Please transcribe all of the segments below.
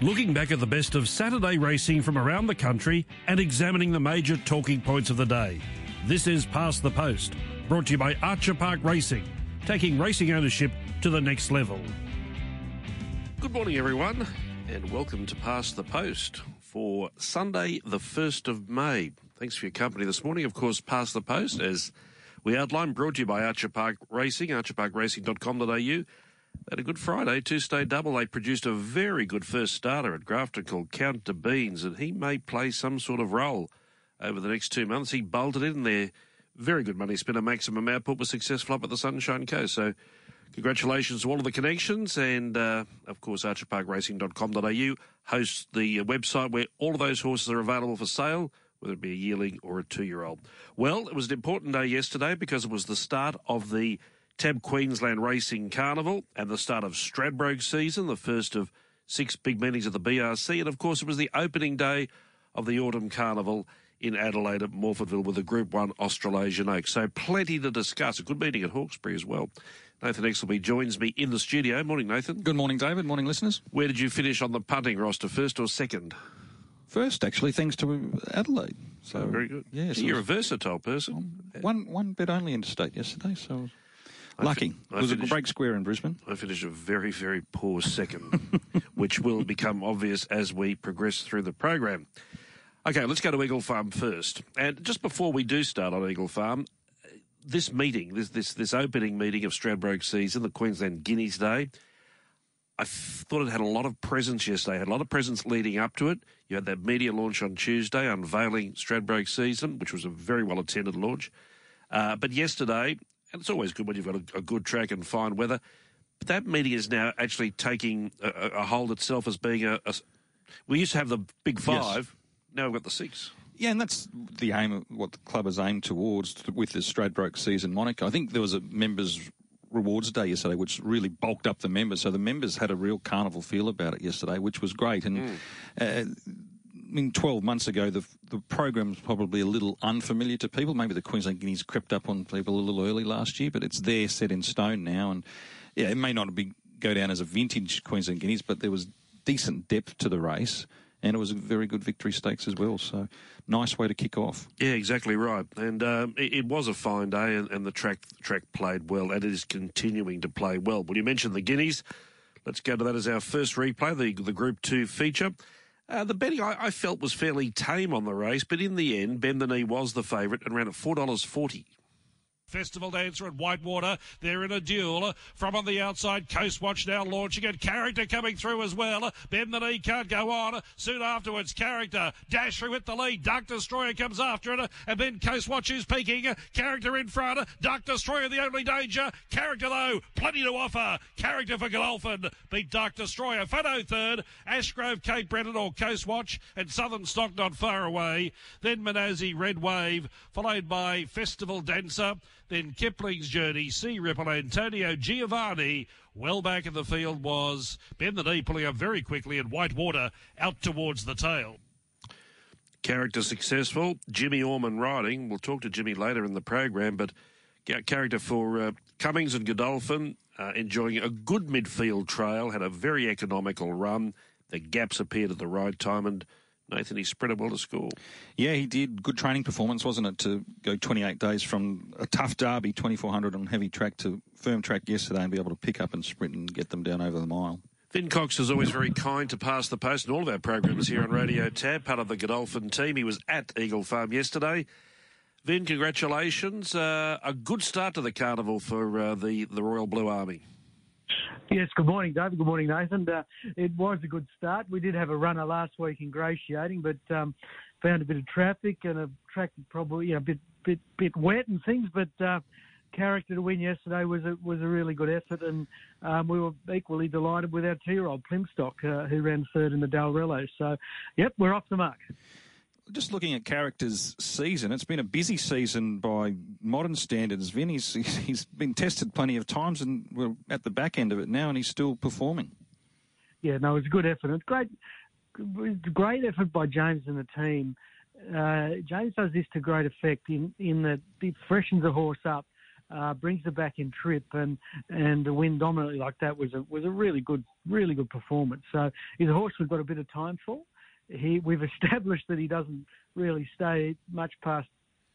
looking back at the best of Saturday racing from around the country and examining the major talking points of the day. This is Past the Post, brought to you by Archer Park Racing, taking racing ownership to the next level. Good morning, everyone, and welcome to Past the Post for Sunday, the 1st of May. Thanks for your company this morning. Of course, Past the Post, as we outlined, brought to you by Archer Park Racing, archerparkracing.com.au. Had a good Friday, two-stay double. They produced a very good first starter at Grafton called Count de Beans, and he may play some sort of role over the next two months. He bolted in there. Very good money spinner. Maximum output was successful up at the Sunshine Coast. So congratulations to all of the connections. And, uh, of course, archerparkracing.com.au hosts the website where all of those horses are available for sale, whether it be a yearling or a two-year-old. Well, it was an important day yesterday because it was the start of the TAB Queensland Racing Carnival and the start of Stradbroke season, the first of six big meetings of the BRC. And of course, it was the opening day of the Autumn Carnival in Adelaide at Morphettville with the Group 1 Australasian Oaks. So plenty to discuss. A good meeting at Hawkesbury as well. Nathan Exelby joins me in the studio. Morning, Nathan. Good morning, David. Morning, listeners. Where did you finish on the punting roster, first or second? First, actually, thanks to Adelaide. So oh, very good. Yeah, so you're a versatile person. One one bet only interstate yesterday, so Lucky. It was finished, a break square in Brisbane. I finished a very, very poor second, which will become obvious as we progress through the program. Okay, let's go to Eagle Farm first. And just before we do start on Eagle Farm, this meeting, this this this opening meeting of Stradbroke season, the Queensland Guineas Day, I thought it had a lot of presence yesterday. Had a lot of presence leading up to it. You had that media launch on Tuesday, unveiling Stradbroke season, which was a very well attended launch. Uh, but yesterday, and it's always good when you've got a, a good track and fine weather. But that meeting is now actually taking a, a hold itself as being a, a, We used to have the big five. Yes. Now we've got the six. Yeah, and that's the aim of what the club has aimed towards with the Stradbroke season moniker. I think there was a members' rewards day yesterday, which really bulked up the members. So the members had a real carnival feel about it yesterday, which was great. And mm. uh, I mean, 12 months ago, the the program was probably a little unfamiliar to people. Maybe the Queensland Guineas crept up on people a little early last year, but it's there, set in stone now. And yeah, it may not be go down as a vintage Queensland Guineas, but there was decent depth to the race. And it was a very good victory stakes as well. So, nice way to kick off. Yeah, exactly right. And um, it, it, was a fine day, and, and the track track played well, and it is continuing to play well. When you mentioned the Guineas, let's go to that as our first replay, the the Group Two feature. Uh, the betting I, I, felt was fairly tame on the race, but in the end, Bend the Knee was the favourite and ran at four dollars forty. Festival Dancer at Whitewater. They're in a duel. From on the outside, Coast Watch now launching it. Character coming through as well. Bend the knee can't go on. Soon afterwards, Character dash through with the lead. Dark Destroyer comes after it. And then Coast Watch is peaking. Character in front. Dark Destroyer the only danger. Character though, plenty to offer. Character for Godolphin. Beat Dark Destroyer. Fado third. Ashgrove, Cape Breton or Coast Watch. And Southern Stock not far away. Then Manazi Red Wave. Followed by Festival Dancer. Then Kipling's Journey, Sea Ripple, Antonio Giovanni. Well back in the field was Bend the Knee pulling up very quickly and Whitewater out towards the tail. Character successful. Jimmy Orman riding. We'll talk to Jimmy later in the program, but character for uh, Cummings and Godolphin. Uh, enjoying a good midfield trail, had a very economical run. The gaps appeared at the right time, and Nathan, he spread it well to school. Yeah, he did. Good training performance, wasn't it, to go 28 days from a tough derby, 2400 on heavy track, to firm track yesterday and be able to pick up and sprint and get them down over the mile. Vin Cox is always very kind to pass the post in all of our programs here on Radio Tab, part of the Godolphin team. He was at Eagle Farm yesterday. Vin, congratulations. Uh, a good start to the carnival for uh, the, the Royal Blue Army. Yes, good morning, David. Good morning, Nathan. Uh, it was a good start. We did have a runner last week ingratiating, but um, found a bit of traffic and a track probably you know, a bit bit bit wet and things. But uh, character to win yesterday was a was a really good effort, and um, we were equally delighted with our two-year-old Plimstock, uh, who ran third in the Dalrello. So, yep, we're off the mark just looking at characters' season, it's been a busy season by modern standards. Vin, he's, been tested plenty of times, and we're at the back end of it now, and he's still performing. Yeah, no, it's a good effort. It's great, great effort by James and the team. Uh, James does this to great effect in in that it freshens the horse up uh, brings her back in trip, and and to win dominantly like that was a was a really good really good performance. So he's a horse we've got a bit of time for. He we've established that he doesn't really stay much past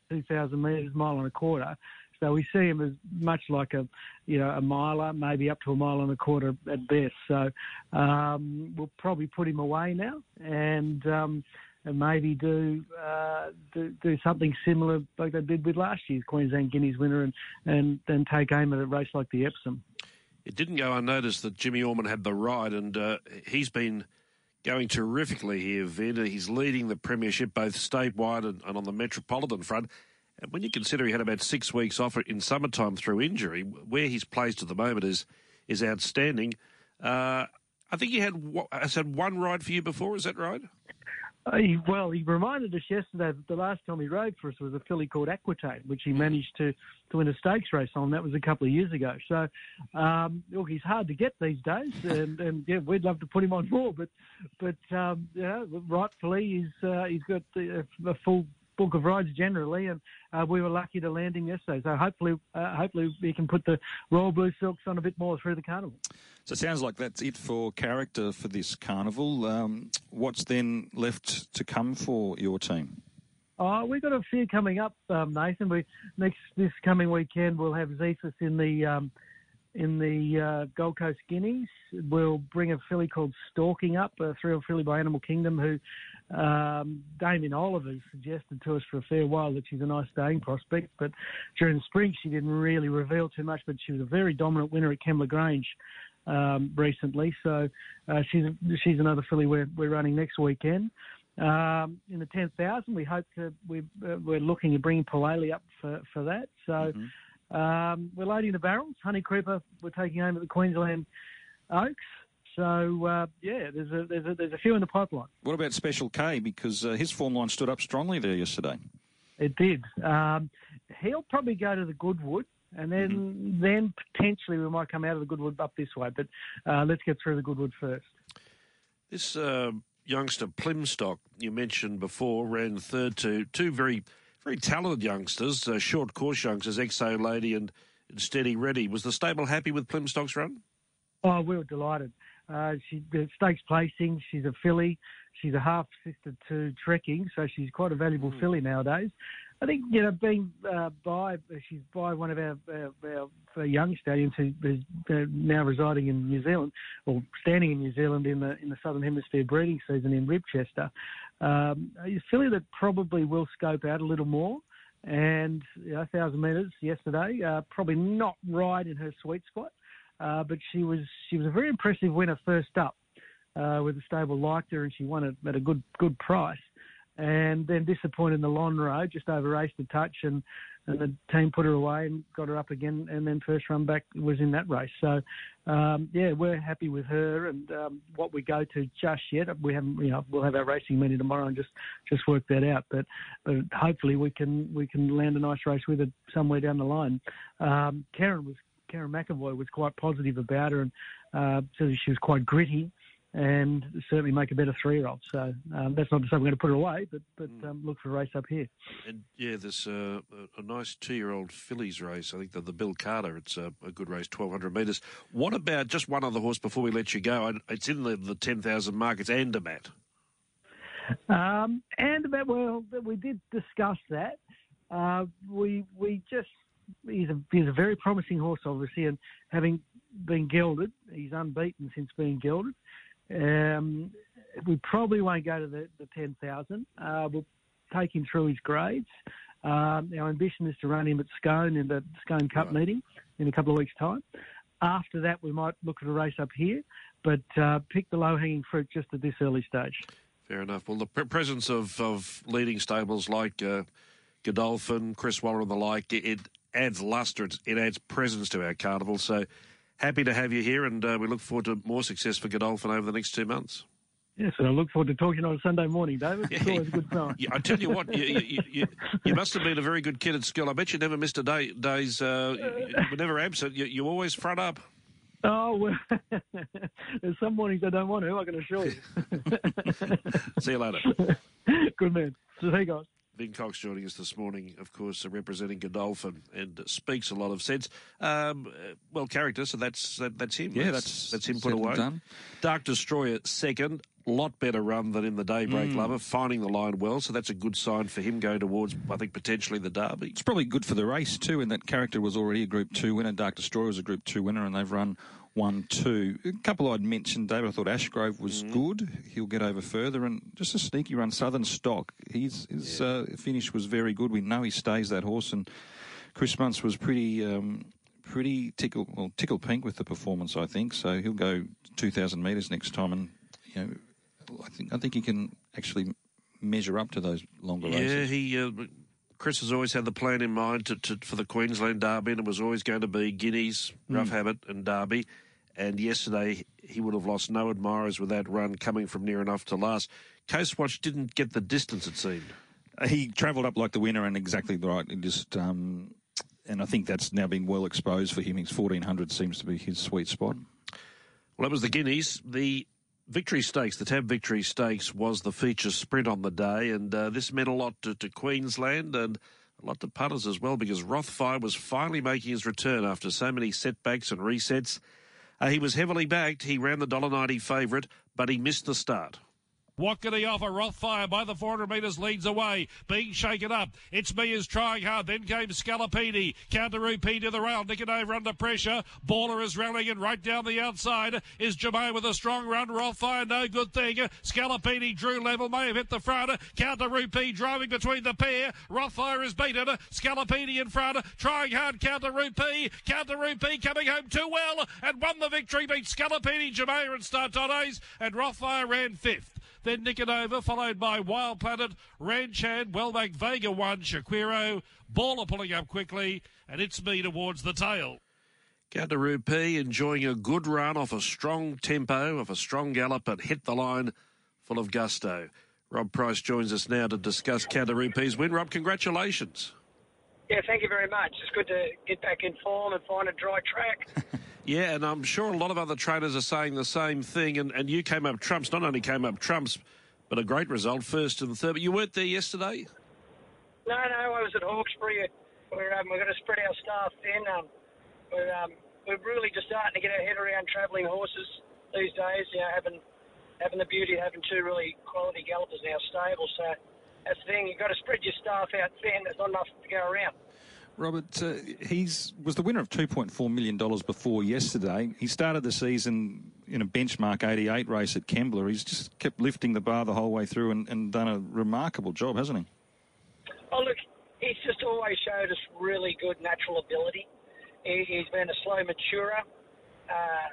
2,000 metres, mile and a quarter. So we see him as much like a, you know, a miler, maybe up to a mile and a quarter at best. So um, we'll probably put him away now, and um, and maybe do, uh, do do something similar like they did with last year's Queensland Guineas winner, and and then take aim at a race like the Epsom. It didn't go unnoticed that Jimmy Orman had the ride, and uh, he's been going terrifically here, Vin. He's leading the premiership both statewide and, and on the metropolitan front. And when you consider he had about six weeks off in summertime through injury, where he's placed at the moment is is outstanding. Uh, I think he had has had one ride for you before. Is that right? Uh, he, well, he reminded us yesterday that the last time he rode for us was a filly called Aquitaine, which he mm. managed to, to win a stakes race on. That was a couple of years ago. So, um, look, he's hard to get these days, and, and yeah, we'd love to put him on more, but but um, yeah, rightfully he's uh, he's got the, a full book of rides generally, and uh, we were lucky to land him yesterday. So hopefully, uh, hopefully we can put the Royal Blue Silks on a bit more through the carnival. So it sounds like that's it for character for this carnival. Um, what's then left to come for your team? Oh, we've got a few coming up, um, Nathan. We next this coming weekend we'll have Zephyrus in the um, in the uh, Gold Coast Guineas. We'll bring a filly called Stalking up, a three filly by Animal Kingdom, who um, Damien Oliver suggested to us for a fair while that she's a nice staying prospect, but during the spring she didn't really reveal too much. But she was a very dominant winner at Kembla Grange um, recently, so uh, she's she's another filly we're we're running next weekend. Um, in the ten thousand, we hope to we uh, we're looking at bringing Palele up for for that. So. Mm-hmm. Um, we're loading the barrels. Honey Creeper, we're taking home at the Queensland Oaks. So uh, yeah, there's a, there's a there's a few in the pipeline. What about Special K? Because uh, his form line stood up strongly there yesterday. It did. Um, he'll probably go to the Goodwood, and then mm-hmm. then potentially we might come out of the Goodwood up this way. But uh, let's get through the Goodwood first. This uh, youngster Plimstock you mentioned before ran third to two very very talented youngsters, uh, short course youngsters, Exo Lady and, and Steady Ready. Was the stable happy with Plimstock's run? Oh, we were delighted. Uh, she stakes placing. She's a filly. She's a half sister to Trekking, so she's quite a valuable mm. filly nowadays. I think you know being uh, by she's by one of our, our, our young stallions who is uh, now residing in New Zealand or standing in New Zealand in the in the Southern Hemisphere breeding season in Ribchester. Um, a filly that probably will scope out a little more. And you know, thousand metres yesterday, uh, probably not right in her sweet spot. Uh, but she was she was a very impressive winner first up, uh, with the stable liked her and she won it at a good good price. And then disappointed in the long road, just over raced a touch, and, and the team put her away and got her up again. And then first run back was in that race. So, um, yeah, we're happy with her and um, what we go to just yet. We haven't, you know, we'll have our racing meeting tomorrow and just just work that out. But but hopefully we can we can land a nice race with her somewhere down the line. Um, Karen was Karen McAvoy was quite positive about her and uh, said she was quite gritty and certainly make a better three-year-old. So um, that's not to say we're going to put it away, but but mm. um, look for a race up here. And yeah, there's uh, a nice two-year-old fillies race. I think the, the Bill Carter. It's a, a good race, 1,200 metres. What about just one other horse before we let you go? It's in the, the 10,000 mark. It's Andermatt. Um, Andermatt. Well, we did discuss that. Uh, we we just he's a he's a very promising horse, obviously, and having been gelded, he's unbeaten since being gelded. Um, we probably won't go to the, the 10,000. Uh, we'll take him through his grades. Um, our ambition is to run him at Scone in the Scone Cup right. meeting in a couple of weeks' time. After that, we might look at a race up here, but uh, pick the low hanging fruit just at this early stage. Fair enough. Well, the presence of, of leading stables like uh, Godolphin, Chris Waller, and the like, it, it adds luster, it adds presence to our carnival. So happy to have you here, and uh, we look forward to more success for Godolphin over the next two months. Yes, and I look forward to talking on a Sunday morning, David. It's always a good time. Yeah, I tell you what, you, you, you, you, must have been a very good kid at school. I bet you never missed a day. Days uh, you were never absent. You, you always front up. Oh well, there's some mornings I don't want to. I can assure you. See you later. Good man. So, hey guys. Vin Cox joining us this morning, of course, uh, representing Godolphin, and speaks a lot of sense. Um, uh, well, character, so that's that, that's him. Yeah, that's that's him put away. Done. Dark Destroyer second, lot better run than in the Daybreak Mm. Lover, finding the line well, so that's a good sign for him going towards, I think, potentially the Derby. It's probably good for the race too, in that character was already a Group Two winner. Dark Destroyer was a Group Two winner, and they've run one, two. A couple I'd mentioned, David. I thought Ashgrove was good. He'll get over further, and just a sneaky run. Southern Stock. His his uh, finish was very good. We know he stays that horse, and Chris Munce was pretty. Um, Pretty tickle, well, tickle pink with the performance, I think. So he'll go 2,000 metres next time, and you know, I think I think he can actually measure up to those longer Yeah, races. he. Uh, Chris has always had the plan in mind to, to, for the Queensland Derby, and it was always going to be Guineas, Rough Habit, and Derby. And yesterday he would have lost no admirers with that run coming from near enough to last. Coastwatch didn't get the distance, it seemed. He travelled up like the winner and exactly right. He just, um, and I think that's now been well exposed for him. His 1400 seems to be his sweet spot. Well, that was the Guineas. The Victory Stakes, the Tab Victory Stakes, was the feature sprint on the day, and uh, this meant a lot to, to Queensland and a lot to punters as well because Rothfire was finally making his return after so many setbacks and resets. Uh, he was heavily backed. He ran the $1.90 favourite, but he missed the start. What can he offer? Rothfire by the 400 metres leads away, being shaken up. It's me is trying hard. Then came Scalapini. Counter-P to the rail. Over under pressure. Baller is rallying and right down the outside is Jermaine with a strong run. Rothfire, no good thing. Scalapini drew level, may have hit the front. Counter-P driving between the pair. Rothfire is beaten. Scalapini in front. Trying hard. Counter-P. Counter-P coming home too well and won the victory. Beat Scalapini, Jermaine and Startones. And Rothfire ran fifth. Then Nicanova, followed by Wild Planet, Ranchan, Wellback Vega one, Shaquiro, Baller pulling up quickly, and it's me towards the tail. Count De Rupee enjoying a good run off a strong tempo, off a strong gallop, and hit the line full of gusto. Rob Price joins us now to discuss Count De Rupee's win. Rob, congratulations. Yeah, thank you very much. It's good to get back in form and find a dry track. Yeah, and I'm sure a lot of other trainers are saying the same thing. And, and you came up trumps, not only came up trumps, but a great result, first and third. But you weren't there yesterday? no, no, I was at Hawkesbury. We're, um, we're going to spread our staff thin. Um, we're, um, we're really just starting to get our head around travelling horses these days. You know, having having the beauty of having two really quality gallopers in our stable. So that's the thing. You've got to spread your staff out thin. There's not enough to go around. Robert, uh, he's was the winner of two point four million dollars before yesterday. He started the season in a benchmark eighty eight race at Kembla. He's just kept lifting the bar the whole way through and, and done a remarkable job, hasn't he? Oh, look, he's just always showed us really good natural ability. He, he's been a slow maturer. Uh,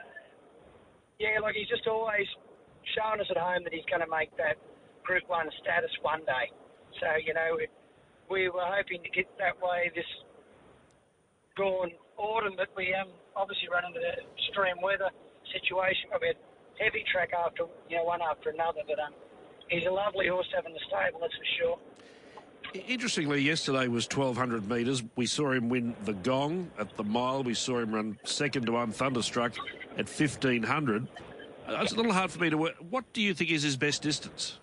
yeah, like he's just always shown us at home that he's going to make that Group 1 status one day. So, you know, we were hoping to get that way this gone autumn, but we um, obviously run into the extreme weather situation. We had heavy track after, you know, one after another, but um, he's a lovely horse to have in the stable, that's for sure. Interestingly, yesterday was 1,200 metres. We saw him win the gong at the mile. We saw him run second to one Thunderstruck at 1,500. Uh, It's a little hard for me to work. What do you think is his best distance?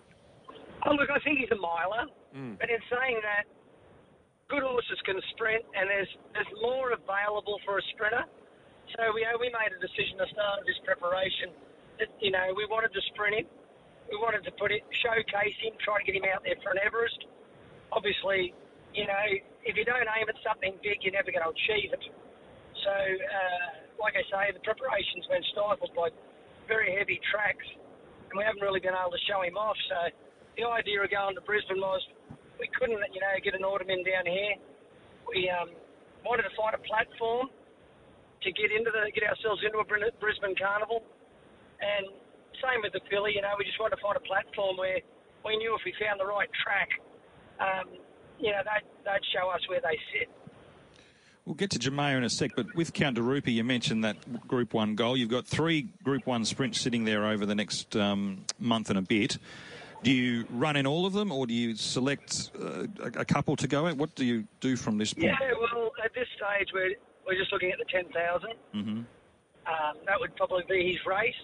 Oh, look, I think he's a miler. But in saying that, good horses can sprint, and there's there's more available for a sprinter. So we we made a decision the start this preparation that you know we wanted to sprint him. We wanted to put it showcase him, try to get him out there for an Everest. Obviously, you know, if you don't aim at something big, you're never going to achieve it. So, uh, like I say, the preparation's been stifled by very heavy tracks, and we haven't really been able to show him off. So, the idea of going to Brisbane was we couldn't, you know, get an ornament down here. We um, wanted to find a platform to get into the get ourselves into a Brisbane carnival, and same with the filly. You know, we just wanted to find a platform where we knew if we found the right track, um, you know, they'd, they'd show us where they sit. We'll get to Jamea in a sec, but with Count Rupi, you mentioned that Group 1 goal. You've got three Group 1 sprints sitting there over the next um, month and a bit. Do you run in all of them, or do you select uh, a, a couple to go at? What do you do from this point? Yeah, well, at this stage, we're, we're just looking at the 10,000. Mm-hmm. Um, that would probably be his race.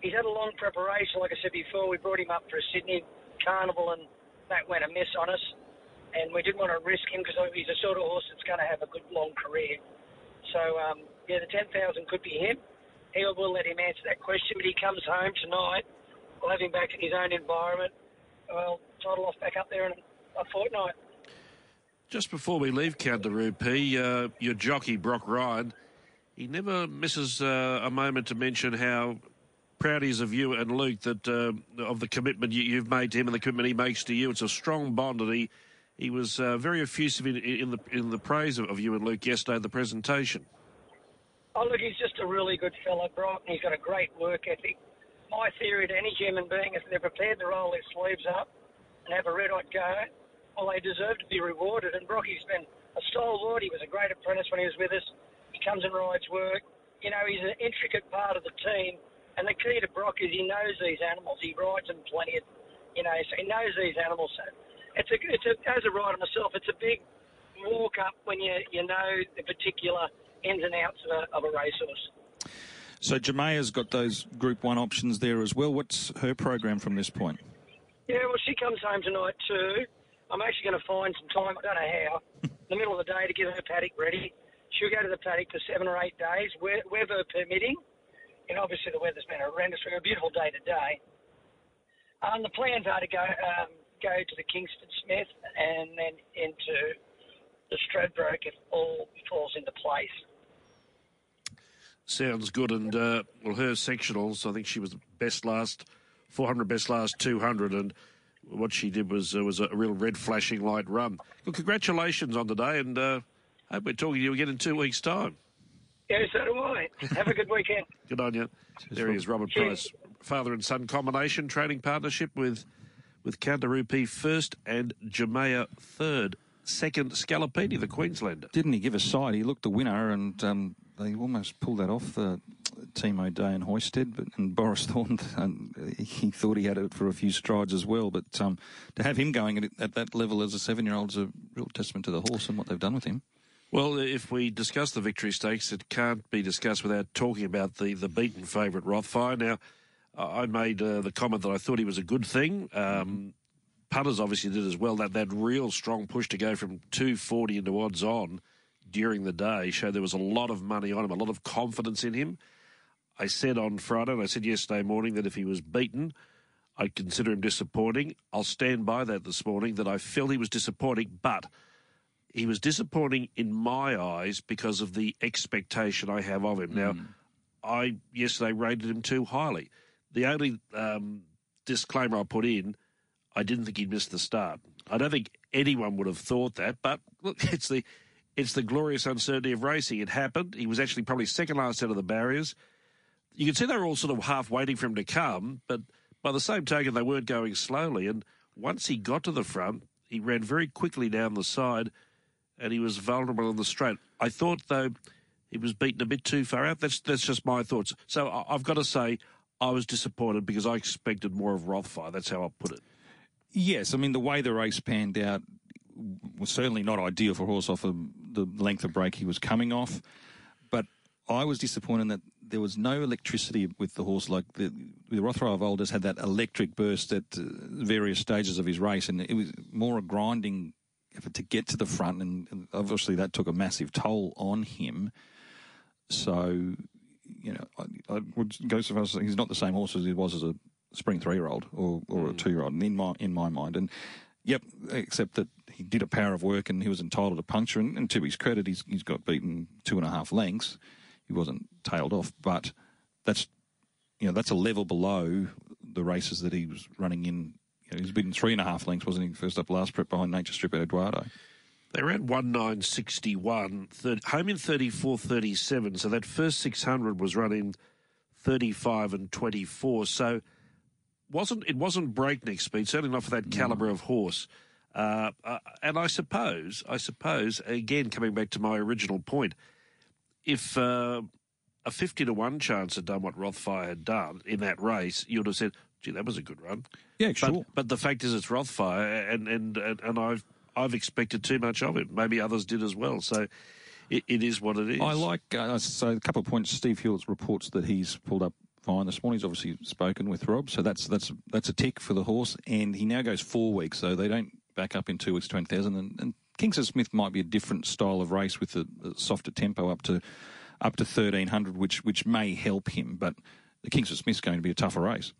He's had a long preparation. Like I said before, we brought him up for a Sydney carnival, and that went amiss on us. and we didn't want to risk him because he's a sort of horse that's going to have a good long career. So um, yeah, the ten thousand could be him. He we'll let him answer that question, but he comes home tonight. We'll have him back in his own environment. Well, title off back up there in a fortnight. Just before we leave Count De Rupee, uh, your jockey Brock Ryan, he never misses uh, a moment to mention how proud he is of you and Luke that uh, of the commitment you, have made to him and the commitment he makes to you. It's a strong bond, and he he was uh, very effusive in, in, the in the praise of, of you and Luke yesterday at the presentation. Oh, look, he's just a really good fellow, Brock, and he's got a great work ethic. My theory to any human being is they're prepared to roll their sleeves up and have a red-hot go, well, they deserve to be rewarded. And Brocky's been a stalwart. He was a great apprentice when he was with us. He comes and rides work. You know, he's an intricate part of the team. And the key to Brock is he knows these animals. He rides them plenty. Of, you know, so he knows these animals. So it's a, it's a, as a rider myself, it's a big walk up when you you know the particular ins and outs of a, of a racehorse. So Jamaya's got those Group One options there as well. What's her program from this point? Yeah, well, she comes home tonight too. I'm actually going to find some time, I don't know how, in the middle of the day to get her paddock ready. She'll go to the paddock for seven or eight days, weather permitting. And obviously the weather's been horrendous. We've a beautiful day today. Um, the plans are to go um, go to the Kingsford Smith and then into the Stradbroke if all falls into place. Sounds good. And, uh, well, her sectionals, I think she was best last 400, best last 200. And what she did was uh, was a real red flashing light run. Well, congratulations on the day, and uh, hope we're talking to you again in two weeks' time. Yeah, so do I. Have a good weekend. good on you. There he is, Robert Cheers. Price, father and son combination training partnership with with Count De Rupee first and Jamea third. Second, Scalapini, the Queenslander. Didn't he give a side? He looked the winner, and um, they almost pulled that off. Uh, Team O'Day and Hoisted, but and Boris Thorn, and he thought he had it for a few strides as well. But um, to have him going at, at that level as a seven-year-old is a real testament to the horse and what they've done with him. Well, if we discuss the victory stakes, it can't be discussed without talking about the, the beaten favourite Rothfire. Now, I made uh, the comment that I thought he was a good thing. Um, obviously did as well. That that real strong push to go from 240 into odds on during the day showed there was a lot of money on him, a lot of confidence in him. I said on Friday, and I said yesterday morning that if he was beaten, I'd consider him disappointing. I'll stand by that this morning, that I felt he was disappointing, but he was disappointing in my eyes because of the expectation I have of him. Mm. Now, I yesterday rated him too highly. The only um, disclaimer I put in, I didn't think he'd miss the start. I don't think anyone would have thought that, but look, it's the it's the glorious uncertainty of racing. It happened. He was actually probably second last out of the barriers you can see they were all sort of half waiting for him to come, but by the same token, they weren't going slowly. And once he got to the front, he ran very quickly down the side and he was vulnerable on the straight. I thought, though, he was beaten a bit too far out. That's, that's just my thoughts. So I've got to say, I was disappointed because I expected more of Rothfire. That's how I'll put it. Yes, I mean, the way the race panned out was certainly not ideal for horse off of the length of break he was coming off. But I was disappointed that there was no electricity with the horse. Like the, the of old has had that electric burst at uh, various stages of his race, and it was more a grinding effort to get to the front, and, and obviously that took a massive toll on him. So, you know, I, I would go so far as to say he's not the same horse as he was as a spring three-year-old or, or mm. a two-year-old in my in my mind, and. Yep, except that he did a power of work and he was entitled to puncture. And, and to his credit, he's, he's got beaten two and a half lengths he wasn't tailed off. But that's you know that's a level below the races that he was running in. You know, he's been three and a half lengths, wasn't he? First up last prep behind Nature Strip at Eduardo. They ran 1961, home in 34 37. So that first 600 was running 35 and 24. So wasn't it wasn't breakneck speed, certainly not for that calibre of horse. Uh, uh, and I suppose, I suppose, again, coming back to my original point, if uh, a 50 to 1 chance had done what Rothfire had done in that race, you would have said, gee, that was a good run. Yeah, sure. But, but the fact is, it's Rothfire, and, and, and, and I've, I've expected too much of it. Maybe others did as well. So it, it is what it is. I like, uh, so a couple of points. Steve Hewlett reports that he's pulled up fine this morning. He's obviously spoken with Rob, so that's that's that's a tick for the horse. And he now goes four weeks, so they don't back up in two weeks, 20,000. And, and Kingsford Smith might be a different style of race with a, a softer tempo up to up to 1300, which which may help him. But the Kingsford Smith's going to be a tougher race.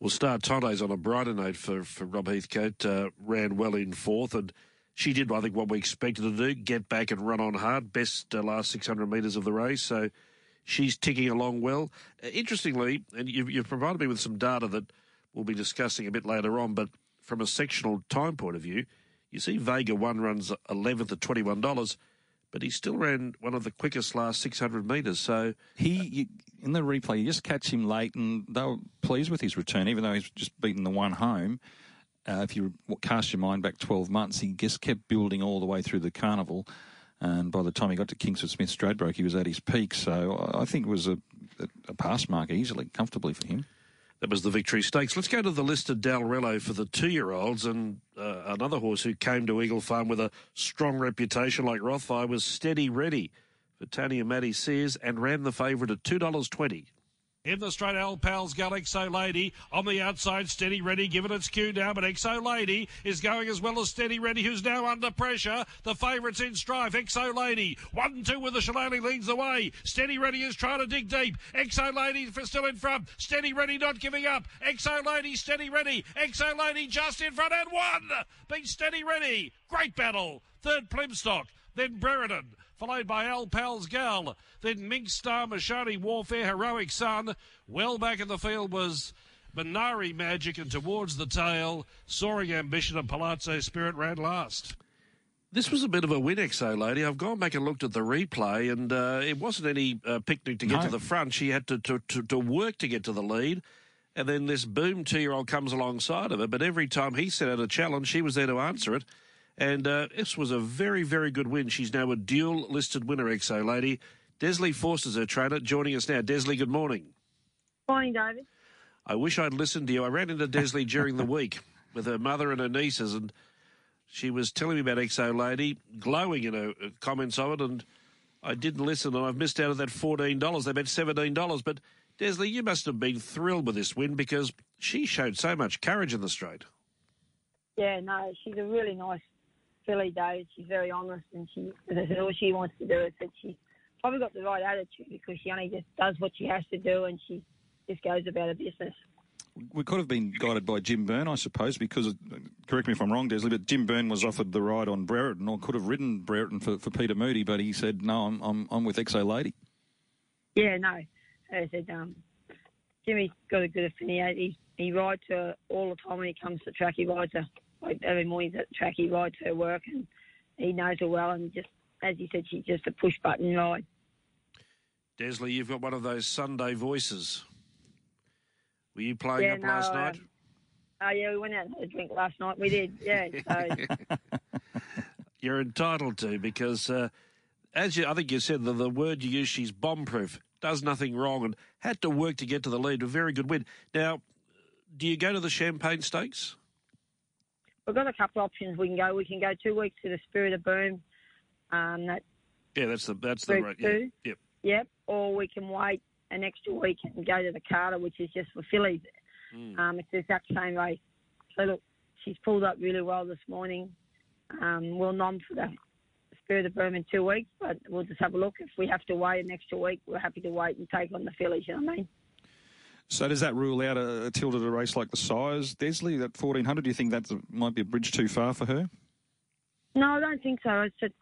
Well, Star Tonte's on a brighter note for, for Rob Heathcote. Uh, ran well in fourth, and she did, I think, what we expected her to do get back and run on hard. Best uh, last 600 metres of the race. So she's ticking along well. Uh, interestingly, and you've, you've provided me with some data that we'll be discussing a bit later on, but from a sectional time point of view, you see Vega 1 runs 11th at $21 but he still ran one of the quickest last 600 metres. So he, you, in the replay, you just catch him late, and they were pleased with his return, even though he's just beaten the one home. Uh, if you cast your mind back 12 months, he just kept building all the way through the carnival. And by the time he got to Kingsford Smith Stradbroke, he was at his peak. So I think it was a, a pass mark easily, comfortably for him. That was the Victory Stakes. Let's go to the list of Dalrello for the two-year-olds, and uh, another horse who came to Eagle Farm with a strong reputation like Rothfire was Steady Ready for and Matty Sears and ran the favourite at two dollars twenty. In the straight, Al Pals got Exo Lady. On the outside, Steady Ready, given its cue now, but Exo Lady is going as well as Steady Ready, who's now under pressure. The favourites in strife, Exo Lady. One two with the Shillelagh leads the way. Steady Ready is trying to dig deep. Exo Lady for still in front. Steady Ready not giving up. Exo Lady, Steady Ready. Exo Lady just in front and one. Beat Steady Ready. Great battle. Third Plimstock. Then Brereton followed by Al Pal's Gal. Then Mink Star, Mashani Warfare, Heroic Sun. Well back in the field was Minari Magic, and towards the tail, Soaring Ambition and Palazzo Spirit ran last. This was a bit of a win, XO lady. I've gone back and looked at the replay, and uh, it wasn't any uh, picnic to get no. to the front. She had to, to, to, to work to get to the lead. And then this boom two year old comes alongside of her. But every time he set out a challenge, she was there to answer it. And uh, this was a very, very good win. She's now a dual listed winner, XO lady. Desleigh Forster's her trainer, joining us now. Desleigh, good morning. Morning, David. I wish I'd listened to you. I ran into Desleigh during the week with her mother and her nieces, and she was telling me about XO Lady, glowing in her comments of it, and I didn't listen, and I've missed out on that $14. They bet $17. But, Desleigh, you must have been thrilled with this win because she showed so much courage in the straight. Yeah, no, she's a really nice filly, David. She's very honest, and she, all she wants to do is that she probably got the right attitude because she only just does what she has to do, and she just goes about her business. We could have been guided by Jim Byrne, I suppose, because, correct me if I'm wrong, Desleigh, but Jim Byrne was offered the ride on Brereton, or could have ridden Brereton for, for Peter Moody, but he said, no, I'm, I'm, I'm with Exo Lady. Yeah, no. As I said, um, Jimmy's got a good affinity. He, he rides her all the time when he comes to track. He rides her every morning at the track. He rides her work, and he knows her well. And just as you said, she's just a push button ride. Desleigh, you've got one of those Sunday voices. Were you playing yeah, up no, last night? Oh, uh, yeah, we went out and had a drink last night. We did, yeah. So. You're entitled to because, uh, as you, I think you said, the, the word you used, she's bomb-proof, does nothing wrong, and had to work to get to the lead. A very good win. Now, do you go to the Champagne Stakes? We've got a couple of options. We can go. We can go two weeks to the Spirit of Boom. Um, that yeah, that's the that's the right. Yeah. Yep. Yep. Or we can wait an extra week and go to the Carter, which is just for fillies. Mm. Um, it's the exact same race. So look, she's pulled up really well this morning. Um, we'll nom for the Spirit of Boom in two weeks, but we'll just have a look. If we have to wait an extra week, we're happy to wait and take on the fillies. You know what I mean? So does that rule out a, a tilted a race like the Sires, Desleigh, that 1400? Do you think that might be a bridge too far for her? No, I don't think so. It's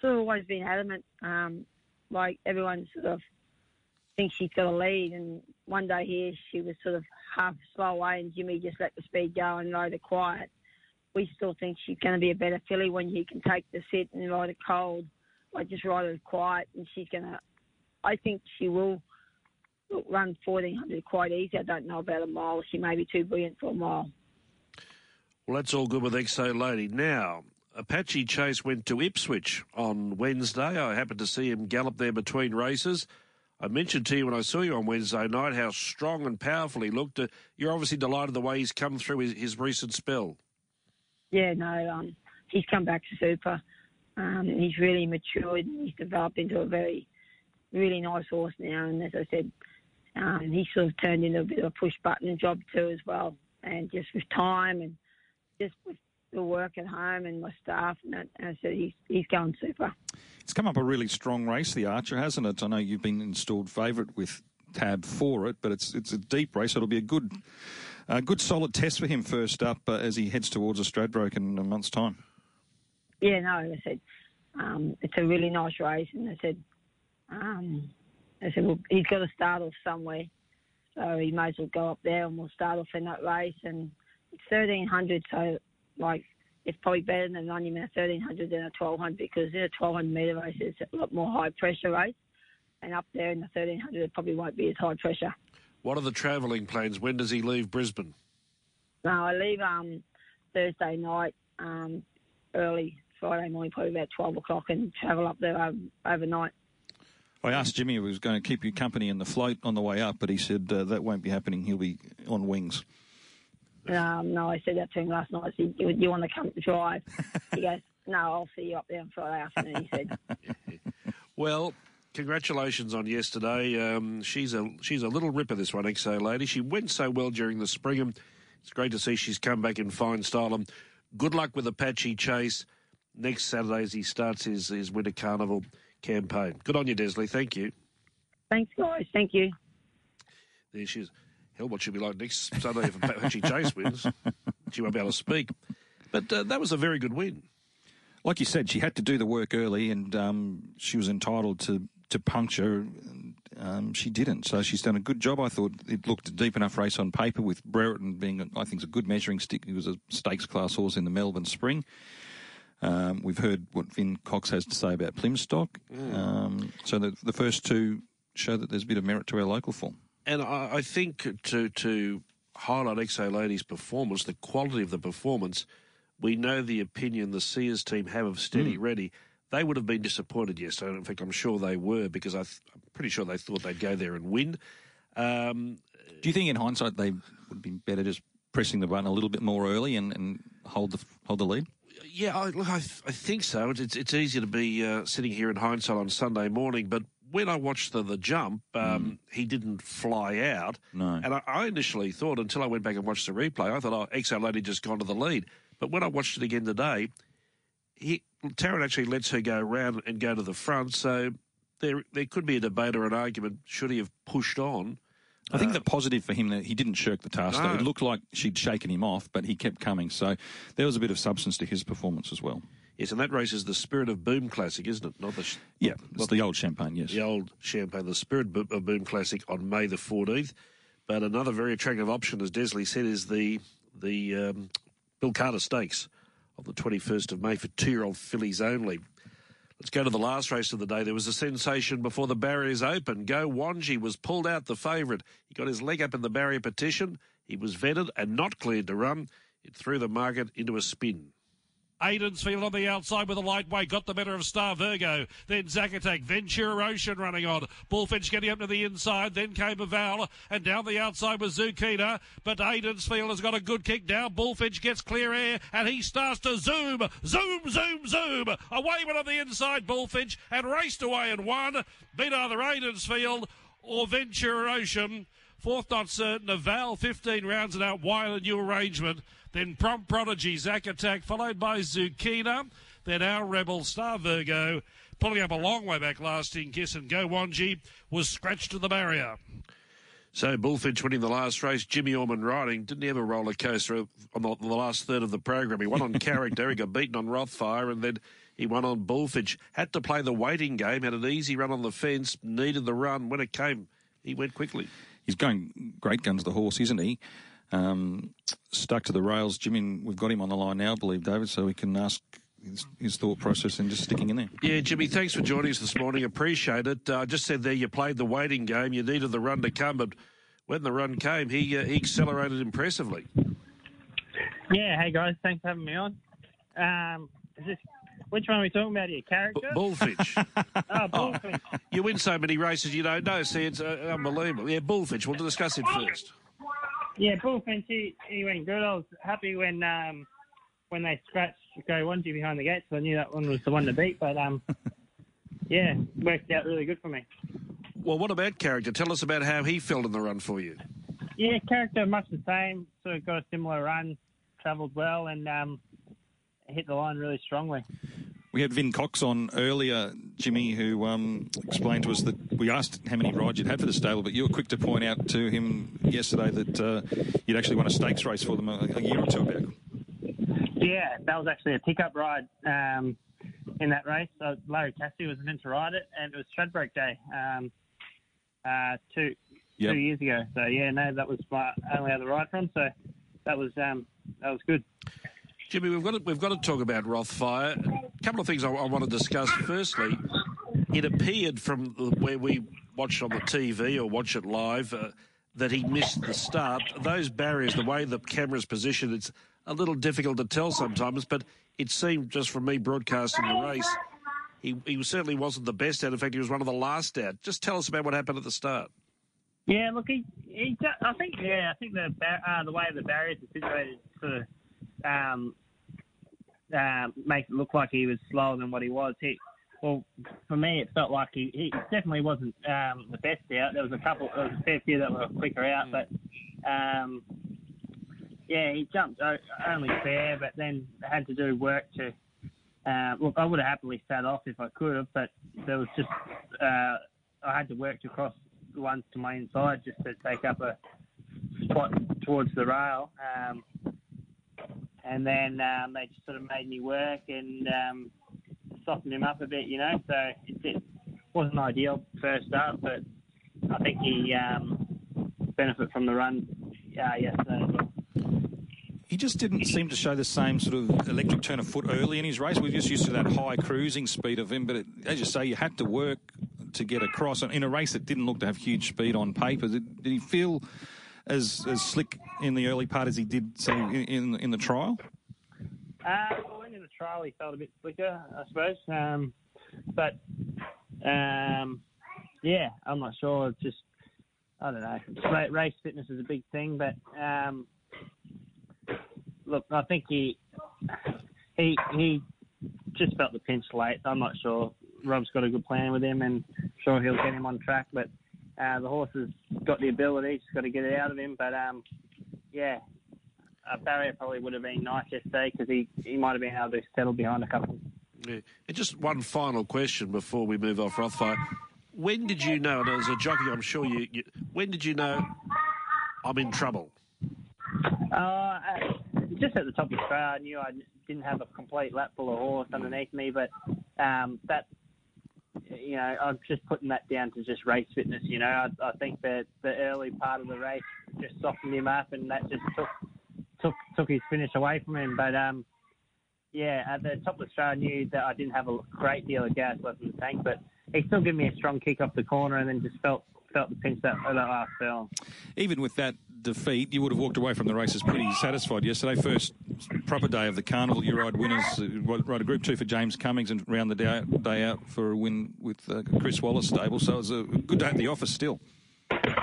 sort of always been adamant. Um, like everyone sort of thinks she's got a lead, and one day here she was sort of half slow away, and Jimmy just let the speed go and rode her quiet. We still think she's going to be a better filly when you can take the sit and ride her cold. Like just ride her quiet, and she's going to. I think she will run 1400 quite easy. I don't know about a mile. She may be too brilliant for a mile. Well, that's all good with XO Lady. Now, Apache Chase went to Ipswich on Wednesday. I happened to see him gallop there between races. I mentioned to you when I saw you on Wednesday night how strong and powerful he looked. Uh, you're obviously delighted the way he's come through his, his recent spell. Yeah, no, um, he's come back super. Um, he's really matured. And he's developed into a very, really nice horse now. And as I said, um, he sort of turned into a bit of a push button job too as well. And just with time and just with the work at home and my staff, and, that, and I said he's he's going super. It's come up a really strong race, the Archer, hasn't it? I know you've been installed favourite with Tab for it, but it's it's a deep race. It'll be a good, a good solid test for him first up uh, as he heads towards a Stradbroke in a month's time. Yeah, no, I said um, it's a really nice race, and I said, um, I said well, he's got to start off somewhere, so he may as well go up there, and we'll start off in that race. And it's thirteen hundred, so like it's probably better than running a thirteen hundred than a twelve hundred because in a twelve hundred metre race it's a lot more high pressure race, and up there in the thirteen hundred it probably won't be as high pressure. What are the travelling plans? When does he leave Brisbane? No, I leave um, Thursday night, um, early Friday morning, probably about 12 o'clock, and travel up there um, overnight. I asked Jimmy if he was going to keep you company in the float on the way up, but he said uh, that won't be happening. He'll be on wings. Um, no, I said that to him last night. I said, you, you want to come drive? he goes, no, I'll see you up there on Friday afternoon, he said. well, congratulations on yesterday. Um, she's a she's a little ripper, this one, XO lady. She went so well during the spring. It's great to see she's come back in fine style. And good luck with Apache Chase next Saturday as he starts his, his Winter Carnival campaign. Good on you, Desleigh. Thank you. Thanks, guys. Thank you. There she is. Hell, what she'll be like next Sunday if Apache Chase wins. She won't be able to speak. But uh, that was a very good win. Like you said, she had to do the work early, and um, she was entitled to to puncture. Um, she didn't, so she's done a good job. I thought it looked a deep enough race on paper with Brereton being, I think, a good measuring stick. He was a stakes class horse in the Melbourne Spring. Um, we've heard what Vin Cox has to say about Plimstock. Mm. Um, so the, the first two show that there's a bit of merit to our local form. And I, I think to to highlight XO Ladies' performance, the quality of the performance, we know the opinion the Sears team have of Steady mm. Ready. They would have been disappointed yesterday. In fact, I'm sure they were because I am pretty sure they thought they'd go there and win. Um, Do you think, in hindsight, they would be better just pressing the button a little bit more early and, and hold the hold the lead? Yeah, I, look, I, I think so. It's, it's easy to be uh, sitting here in hindsight on Sunday morning, but when I watched the, the jump, um, mm. he didn't fly out. No. And I, I, initially thought, until I went back and watched the replay, I thought, oh, XO Lady just gone to the lead. But when I watched it again today, he Taryn actually lets her go around and go to the front. So there there could be a debate or an argument. Should he have pushed on? I think uh, the positive for him that he didn't shirk the task. No. Though. It looked like she'd shaken him off, but he kept coming. So there was a bit of substance to his performance as well. Yes, and that race is the Spirit of Boom Classic, isn't it? Not the yeah, it's the old Champagne. Yes, the old Champagne, the Spirit of Boom Classic on May the fourteenth. But another very attractive option, as Desleigh said, is the the um, Bill Carter Stakes on the twenty first of May for two year old fillies only. Let's go to the last race of the day. There was a sensation before the barriers opened. Go Wanji was pulled out the favourite. He got his leg up in the barrier petition. He was vetted and not cleared to run. It threw the market into a spin. Aidensfield on the outside with a lightweight, got the better of Star Virgo. Then Zacatec, Ventura Ocean running on. Bullfinch getting up to the inside. Then came Val, and down the outside was Zukina. But Aidensfield has got a good kick down. Bullfinch gets clear air, and he starts to zoom, zoom, zoom, zoom. Away went on the inside, Bullfinch, and raced away and won. Beat either Aidensfield or Ventura Ocean. Fourth not certain. Val, 15 rounds and out a new arrangement. Then Prompt Prodigy, Zack Attack, followed by Zukina. Then our Rebel Star Virgo, pulling up a long way back lasting Kiss and Go Wanji was scratched to the barrier. So Bullfinch winning the last race, Jimmy Orman riding. Didn't he have a roller coaster on the, the last third of the program? He won on character, he got beaten on Rothfire, and then he won on Bullfinch. Had to play the waiting game, had an easy run on the fence, needed the run. When it came, he went quickly. He's going great guns, the horse, isn't he? Um, stuck to the rails. Jimmy, we've got him on the line now, I believe, David, so we can ask his, his, thought process and just sticking in there. Yeah, Jimmy, thanks for joining us this morning. Appreciate it. I uh, just said there you played the waiting game. You needed the run to come, but when the run came, he uh, he accelerated impressively. Yeah, hey guys, thanks for having me on. Um, this, which one are we talking about here? Character? B- Bullfinch. oh, Bullfinch. Oh, you win so many races you don't know. See, it's uh, unbelievable. Yeah, Bullfinch. We'll discuss it first. Yeah, Bullfinch, he, he went good. I was happy when um, when they scratched Go Wanji behind the gates. I knew that one was the one to beat, but um, yeah, worked out really good for me. Well, what about character? Tell us about how he felt in the run for you. Yeah, character much the same. Sort of got a similar run, travelled well, and um, hit the line really strongly. We had Vin Cox on earlier, Jimmy, who um, explained to us that we asked how many rides you'd had for the stable, but you were quick to point out to him yesterday that uh, you'd actually won a stakes race for them a, a, year or two back. Yeah, that was actually a pickup ride um, in that race. So Larry Cassidy was meant to ride it, and it was Stradbroke Day um, uh, two yep. two years ago. So yeah, no, that was my only other ride from. So that was um, that was good. Jimmy, we've got to, we've got to talk about Rothfire. A couple of things I, I want to discuss. Firstly, it appeared from where we watched on the TV or watch it live uh, that he missed the start. Those barriers, the way the camera's positioned, it's a little difficult to tell sometimes. But it seemed just from me broadcasting the race, he he certainly wasn't the best out. In fact, he was one of the last out. Just tell us about what happened at the start. Yeah, look, he, he I think yeah, I think the uh, the way the barriers are situated sort of um, uh, makes it look like he was slower than what he was. He, well, for me, it felt like he, he definitely wasn't um, the best out. There was a couple, there was a fair few that were quicker out, but um, yeah, he jumped only fair, but then had to do work to. Uh, look, I would have happily sat off if I could have, but there was just uh, I had to work to cross once to my inside just to take up a spot towards the rail. Um, and then um, they just sort of made me work and um, softened him up a bit, you know. So it, it wasn't ideal first up, but I think he um, benefit from the run uh, yesterday as well. He just didn't seem to show the same sort of electric turn of foot early in his race. We're just used to that high cruising speed of him, but it, as you say, you had to work to get across. In a race that didn't look to have huge speed on paper, did, did he feel as as slick in the early part as he did say in in, the trial? Uh, well, in the trial he felt a bit slicker, I suppose. Um, but um, yeah, I'm not sure. It's just I don't know. Race fitness is a big thing, but um, look, I think he he he just felt the pinch late. I'm not sure. Rob's got a good plan with him, and sure he'll get him on track. But uh, the horse has got the ability, just got to get it out of him. But um, yeah, a barrier probably would have been nice yesterday because he, he might have been able to settle behind a couple. Yeah. And just one final question before we move off Rothfire. When did you know, and as a jockey, I'm sure you, you when did you know I'm in trouble? Uh, just at the top of the trail, I knew I didn't have a complete lap full of horse underneath me, but um, that you know, I'm just putting that down to just race fitness. You know, I, I think that the early part of the race just softened him up, and that just took took took his finish away from him. But um, yeah, at the top of the straight, I knew that I didn't have a great deal of gas left in the tank, but he still gave me a strong kick off the corner, and then just felt felt the pinch that, that last fell. Even with that defeat, you would have walked away from the races pretty satisfied yesterday. First proper day of the carnival, you ride winners, uh, ride a Group Two for James Cummings, and round the day, day out for a win with uh, Chris Waller's stable. So it was a good day at the office still.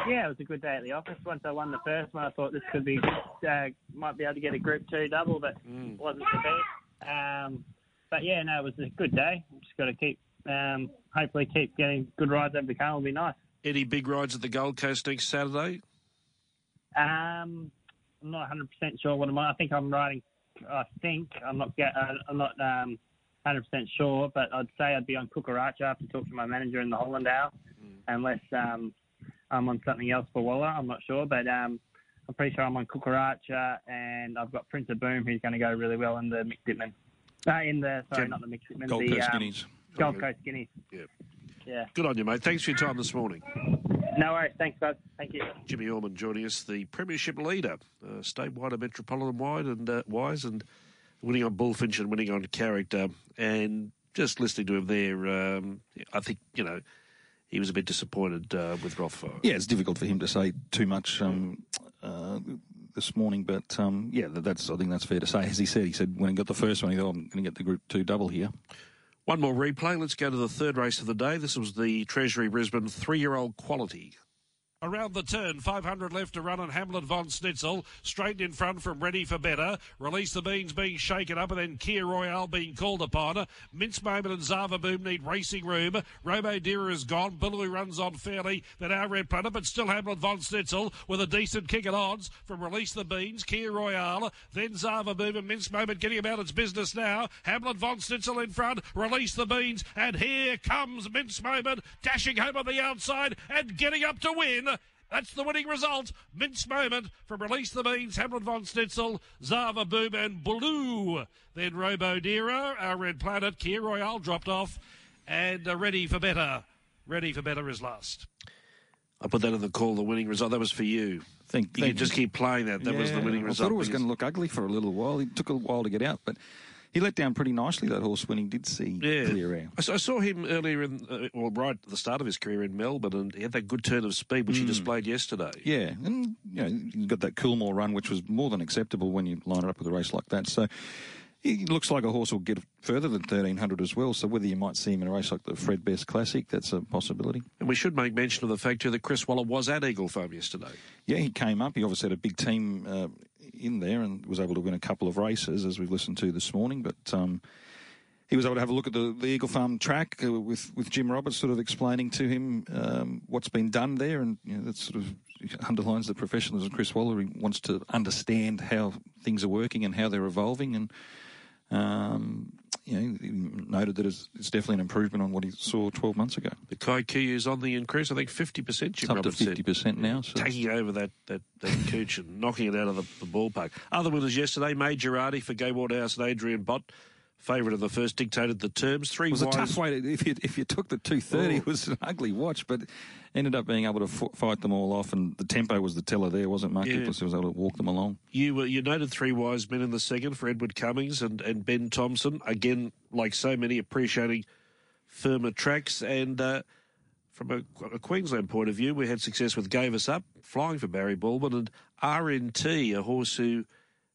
Yeah, it was a good day at the office. Once I won the first one, I thought this could be uh, might be able to get a Group Two double, but mm. wasn't to be. Um, but yeah, no, it was a good day. Just got to keep, um, hopefully, keep getting good rides over the car. Will be nice. Any big rides at the Gold Coast next Saturday? Um, I'm not 100 percent sure what I'm. I think I'm riding. I think I'm not. Get, uh, I'm not um, 100 percent sure, but I'd say I'd be on Kukaracha after talk to my manager in the Hollindale, mm. unless um, I'm on something else for Waller. I'm not sure, but um, I'm pretty sure I'm on Kukaracha, and I've got Prince of Boom, who's going to go really well in the mixed Dittman. Uh, in the sorry, not the mixed Dittman. Gold the, Coast um, Guineas. Gold Coast Guineas. Yeah. Yeah. Good on you, mate. Thanks for your time this morning. No worries. Thanks, guys. Thank you. Jimmy Orman joining us, the Premiership leader, uh, statewide and metropolitan wide and uh, wise, and winning on Bullfinch and winning on character. And just listening to him there, um, I think, you know, he was a bit disappointed uh, with Rothfire. Yeah, it's difficult for him to say too much um, uh, this morning, but um, yeah, that's I think that's fair to say. As he said, he said when he got the first one, he thought, I'm going to get the Group 2 double here. One more replay. Let's go to the third race of the day. This was the Treasury Brisbane three year old quality. Around the turn, 500 left to run and Hamlet von Schnitzel straight in front from Ready for Better. Release the Beans being shaken up and then Kia Royale being called upon. Mince Moment and Zava Boom need racing room. Robo Deer is gone. Billy runs on fairly. Then our Red Planet, but still Hamlet von Schnitzel with a decent kick at odds from Release the Beans, Kia Royale, then Zava Boom and Mince Moment getting about its business now. Hamlet von Schnitzel in front. Release the Beans and here comes Mince Moment dashing home on the outside and getting up to win. That's the winning result. Mince moment from Release the Beans, Hamlet von Schnitzel, Zava Boom and Blue. Then Robo Dero, our Red Planet, Kia Royale dropped off, and uh, Ready for Better. Ready for Better is last. I put that in the call, the winning result. That was for you. Think, You could just keep playing that. That was the winning result. I thought it was because- going to look ugly for a little while. It took a while to get out, but he let down pretty nicely that horse when he did see Yeah. clear out. I I saw him earlier in, uh, well, right at the start of his career in Melbourne, and he had that good turn of speed which he displayed yesterday. Hmm. Yeah, and you know you got that Coolmore run, which was more than acceptable when you line it up with a race like that. So he looks like a horse will get further than thirteen hundred as well. So whether you might see him in a race like the Fred Best Classic, that's a possibility. And we should make mention of the fact, too, that Chris Waller was at Eagle Farm yesterday. Yeah, he came up. He obviously had a big team uh, in there and was able to win a couple of races, as we've listened to this morning. But um, he was able to have a look at the, the Eagle Farm track uh, with with Jim Roberts, sort of explaining to him um, what's been done there, and you know, that sort of underlines the professionalism. Chris Waller he wants to understand how things are working and how they're evolving, and um, you know, he noted that it's, it's definitely an improvement on what he saw 12 months ago. The Kai is on the increase. I think 50%, Jim up to 50% now. So. Taking over that, that, that couch and knocking it out of the, the ballpark. Other winners yesterday, May Girardi for Gay Waterhouse and Adrian Bott. Favourite of the first dictated the terms. Three It was a tough way to, if you if you took the 230 Oh. it was an ugly watch but ended up being able to f- fight them all off and the tempo was the teller there wasn't Mark Yeah. Who was able to walk them along You uh, you noted three wise men in the second for Edward Cummings and, and Ben Thompson. Again, like so many, appreciating firmer tracks. And uh, from a, a Queensland point of view, we had success with Gave Us Up, flying for Barry Baldwin, and RNT, a horse who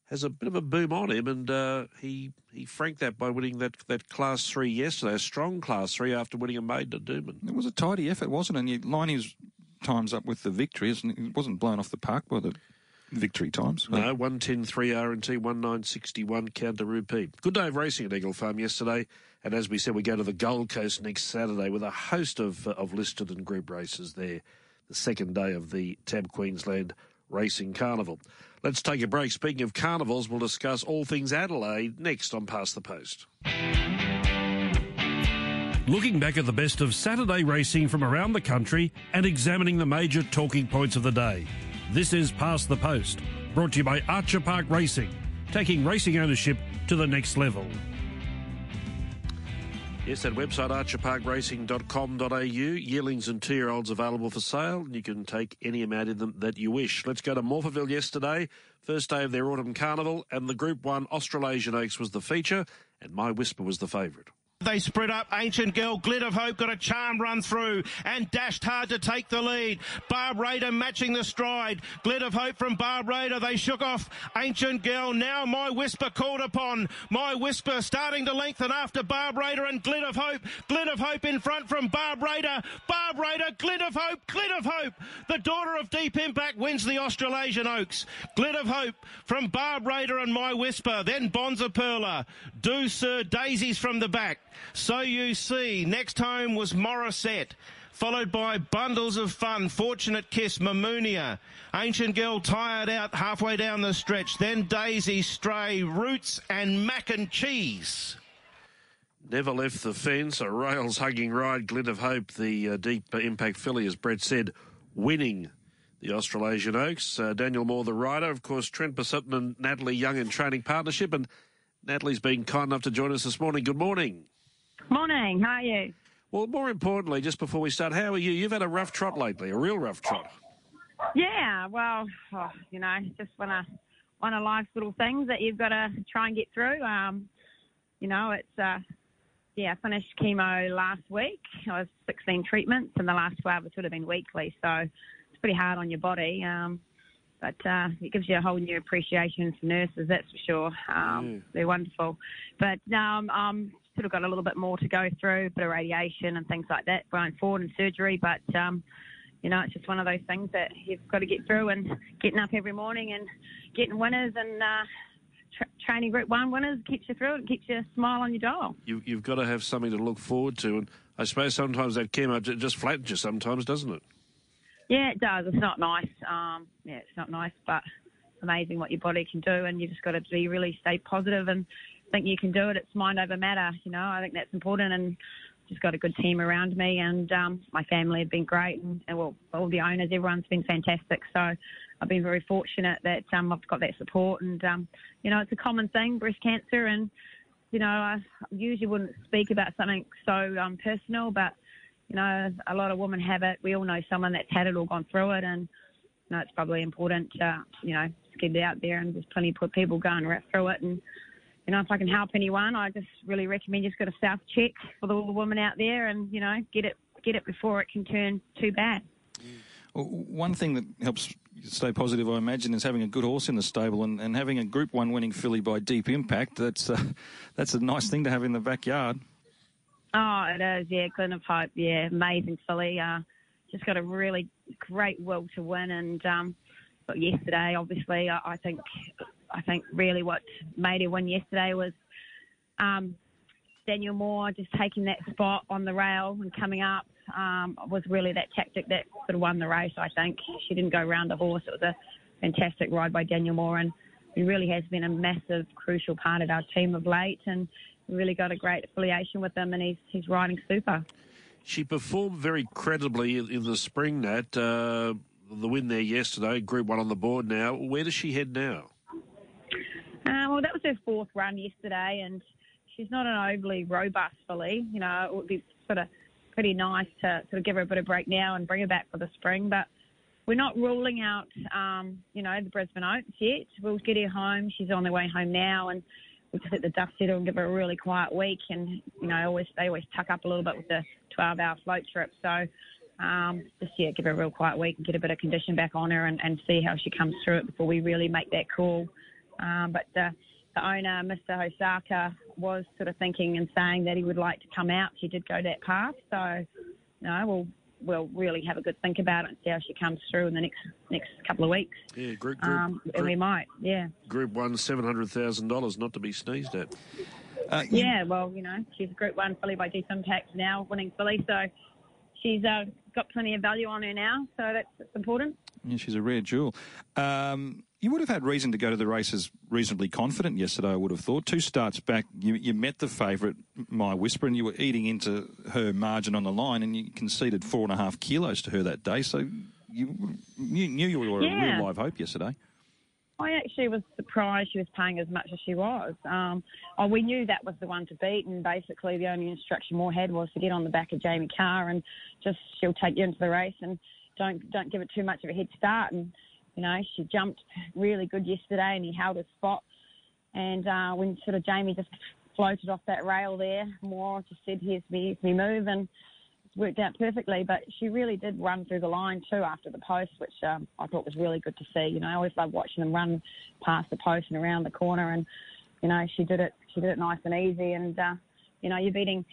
has a bit of a boom on him. And uh, he he franked that by winning that, that Class 3 yesterday, a strong Class 3 after winning a maiden at Doomben. it was a tidy effort wasn't it and you line his times up with the victories and it wasn't blown off the park by the victory times No, 110 3 RNT, 1961 Count De Rupee. Good day of racing at Eagle Farm yesterday. And as we said, we go to the Gold Coast next Saturday with a host of, uh, of listed and group races there. The second day of the TAB Queensland Racing Carnival. Let's take a break. Speaking of carnivals, we'll discuss all things Adelaide next on Past the Post. Looking back at the best of Saturday racing from around the country and examining the major talking points of the day. This is Past the Post, brought to you by Archer Park Racing, taking racing ownership to the next level. Yes, that website, archerparkracing.com.au. Yearlings and two-year-olds available for sale. You can take any amount in them that you wish. Let's go to Morphettville yesterday. First day of their autumn carnival, and the Group 1 Australasian Oaks was the feature, and My Whisper was the favourite. They spread up. Ancient Girl, Glint of Hope got a charm run through and dashed hard to take the lead. Barb Raider matching the stride. Glint of Hope from Barb Raider. They shook off Ancient Girl. Now My Whisper called upon. My Whisper starting to lengthen after Barb Raider and Glint of Hope. Glint of Hope in front from Barb Raider. Barb Raider, Glint of Hope, Glint of Hope. The daughter of Deep Impact wins the Australasian Oaks. Glint of Hope from Barb Raider and My Whisper. Then Bonza Perla. Do Sir Daisies from the back. So you see, next home was Morissette. Followed by Bundles of Fun, Fortunate Kiss, Mamoonia. Ancient Girl tired out halfway down the stretch. Then Daisy, Stray, Roots and Mac and Cheese. Never left the fence. A rails hugging ride. Glint of Hope, the uh, deep impact filly, as Brett said, winning the Australasian Oaks. Uh, Daniel Moore, the rider. Of course, Trent Sutton and Natalie Young in training partnership. And Natalie's been kind enough to join us this morning. Good morning. Morning, how are you? Well, more importantly, just before we start, how are you? You've had a rough trot lately, a real rough trot. Yeah, well, oh, you know, just one of one of life's little things that you've got to try and get through. Um, you know, it's uh, yeah, I finished chemo last week. I was 16 treatments, and the last 12 it would have been weekly, so it's pretty hard on your body. Um, but uh, it gives you a whole new appreciation for nurses, that's for sure. Um, They're wonderful. But um, um, sort of got a little bit more to go through, a bit of radiation and things like that going forward and surgery. But um, you know, it's just one of those things that you've got to get through and getting up every morning and getting winners and uh, tra- training Group 1 winners keeps you through it, keeps you a smile on your dial. You, you've got to have something to look forward to. And I suppose sometimes that chemo just flattens you sometimes, doesn't it? Yeah, it does. It's not nice. Um, yeah, it's not nice, but it's amazing what your body can do, and you just got to be really stay positive and think you can do it. It's mind over matter. You know, I think that's important, and just got a good team around me, and um, my family have been great, and, and well, all the owners, everyone's been fantastic. So I've been very fortunate that um, I've got that support, and um, you know, it's a common thing, breast cancer, and you know, I usually wouldn't speak about something so um, personal, but you know, a lot of women have it. We all know someone that's had it or gone through it, and you know, it's probably important to, you know, get it out there. And there's plenty of people going right through it. And you know, if I can help anyone, I just really recommend you just got a self check for all the women out there, and you know, get it get it before it can turn too bad. Well, one thing that helps stay positive, I imagine, is having a good horse in the stable and, and having a Group One winning filly by Deep Impact. That's uh, that's a nice thing to have in the backyard. Oh, it is, yeah. Glint of Hope, yeah, amazing filly. Uh, just got a really great will to win, and um, but yesterday, obviously, I, I think I think really what made her win yesterday was um, Daniel Moore just taking that spot on the rail and coming up um, was really that tactic that sort of won the race. I think she didn't go round the horse. It was a fantastic ride by Daniel Moore, and he really has been a massive, crucial part of our team of late, and really got a great affiliation with him, and he's he's riding super. She performed very credibly in, the spring, Nat. Uh, the win there yesterday, Group 1 on the board now. Where does she head now? Uh, well, that was her fourth run yesterday, and she's not an overly robust filly. You know, it would be sort of pretty nice to sort of give her a bit of break now and bring her back for the spring. But we're not ruling out, um, you know, the Brisbane Oaks yet. We'll get her home. She's on the way home now, and we'll just let the dust settle and give her a really quiet week. And you know, always they always tuck up a little bit with the 12-hour float trip. So um, just yeah, give her a real quiet week and get a bit of condition back on her and, and see how she comes through it before we really make that call. Um, but the, the owner, Mr. Hosaka, was sort of thinking and saying that he would like to come out. She did go that path, so you know, we'll we'll really have a good think about it and see how she comes through in the next next couple of weeks. Yeah, Group, group, Um, and we might, yeah, group 1, $700,000, not to be sneezed at. Uh, yeah. Well, you know, she's a Group One filly by Deep Impact now, winning filly, so she's uh, got plenty of value on her now, so that's, that's important. Yeah, she's a rare jewel. Um, you would have had reason to go to the races reasonably confident yesterday, I would have thought. Two starts back, you, you met the favourite, My Whisper, and you were eating into her margin on the line, and you conceded four and a half kilos to her that day. So you, you knew you were a real live hope yesterday. I actually was surprised she was paying as much as she was. Um, oh, we knew that was the one to beat, and basically the only instruction Moore had was to get on the back of Jamie Kah and just she'll take you into the race and don't don't give it too much of a head start. And you know she jumped really good yesterday, and he held his spot. And uh, when sort of Jamie just floated off that rail there, Moore just said, "Here's me, here's me move," and it worked out perfectly, but she really did run through the line too after the post, which um, I thought was really good to see. You know, I always love watching them run past the post and around the corner, and you know, she did it. She did it nice and easy, and uh, you know, you're beating.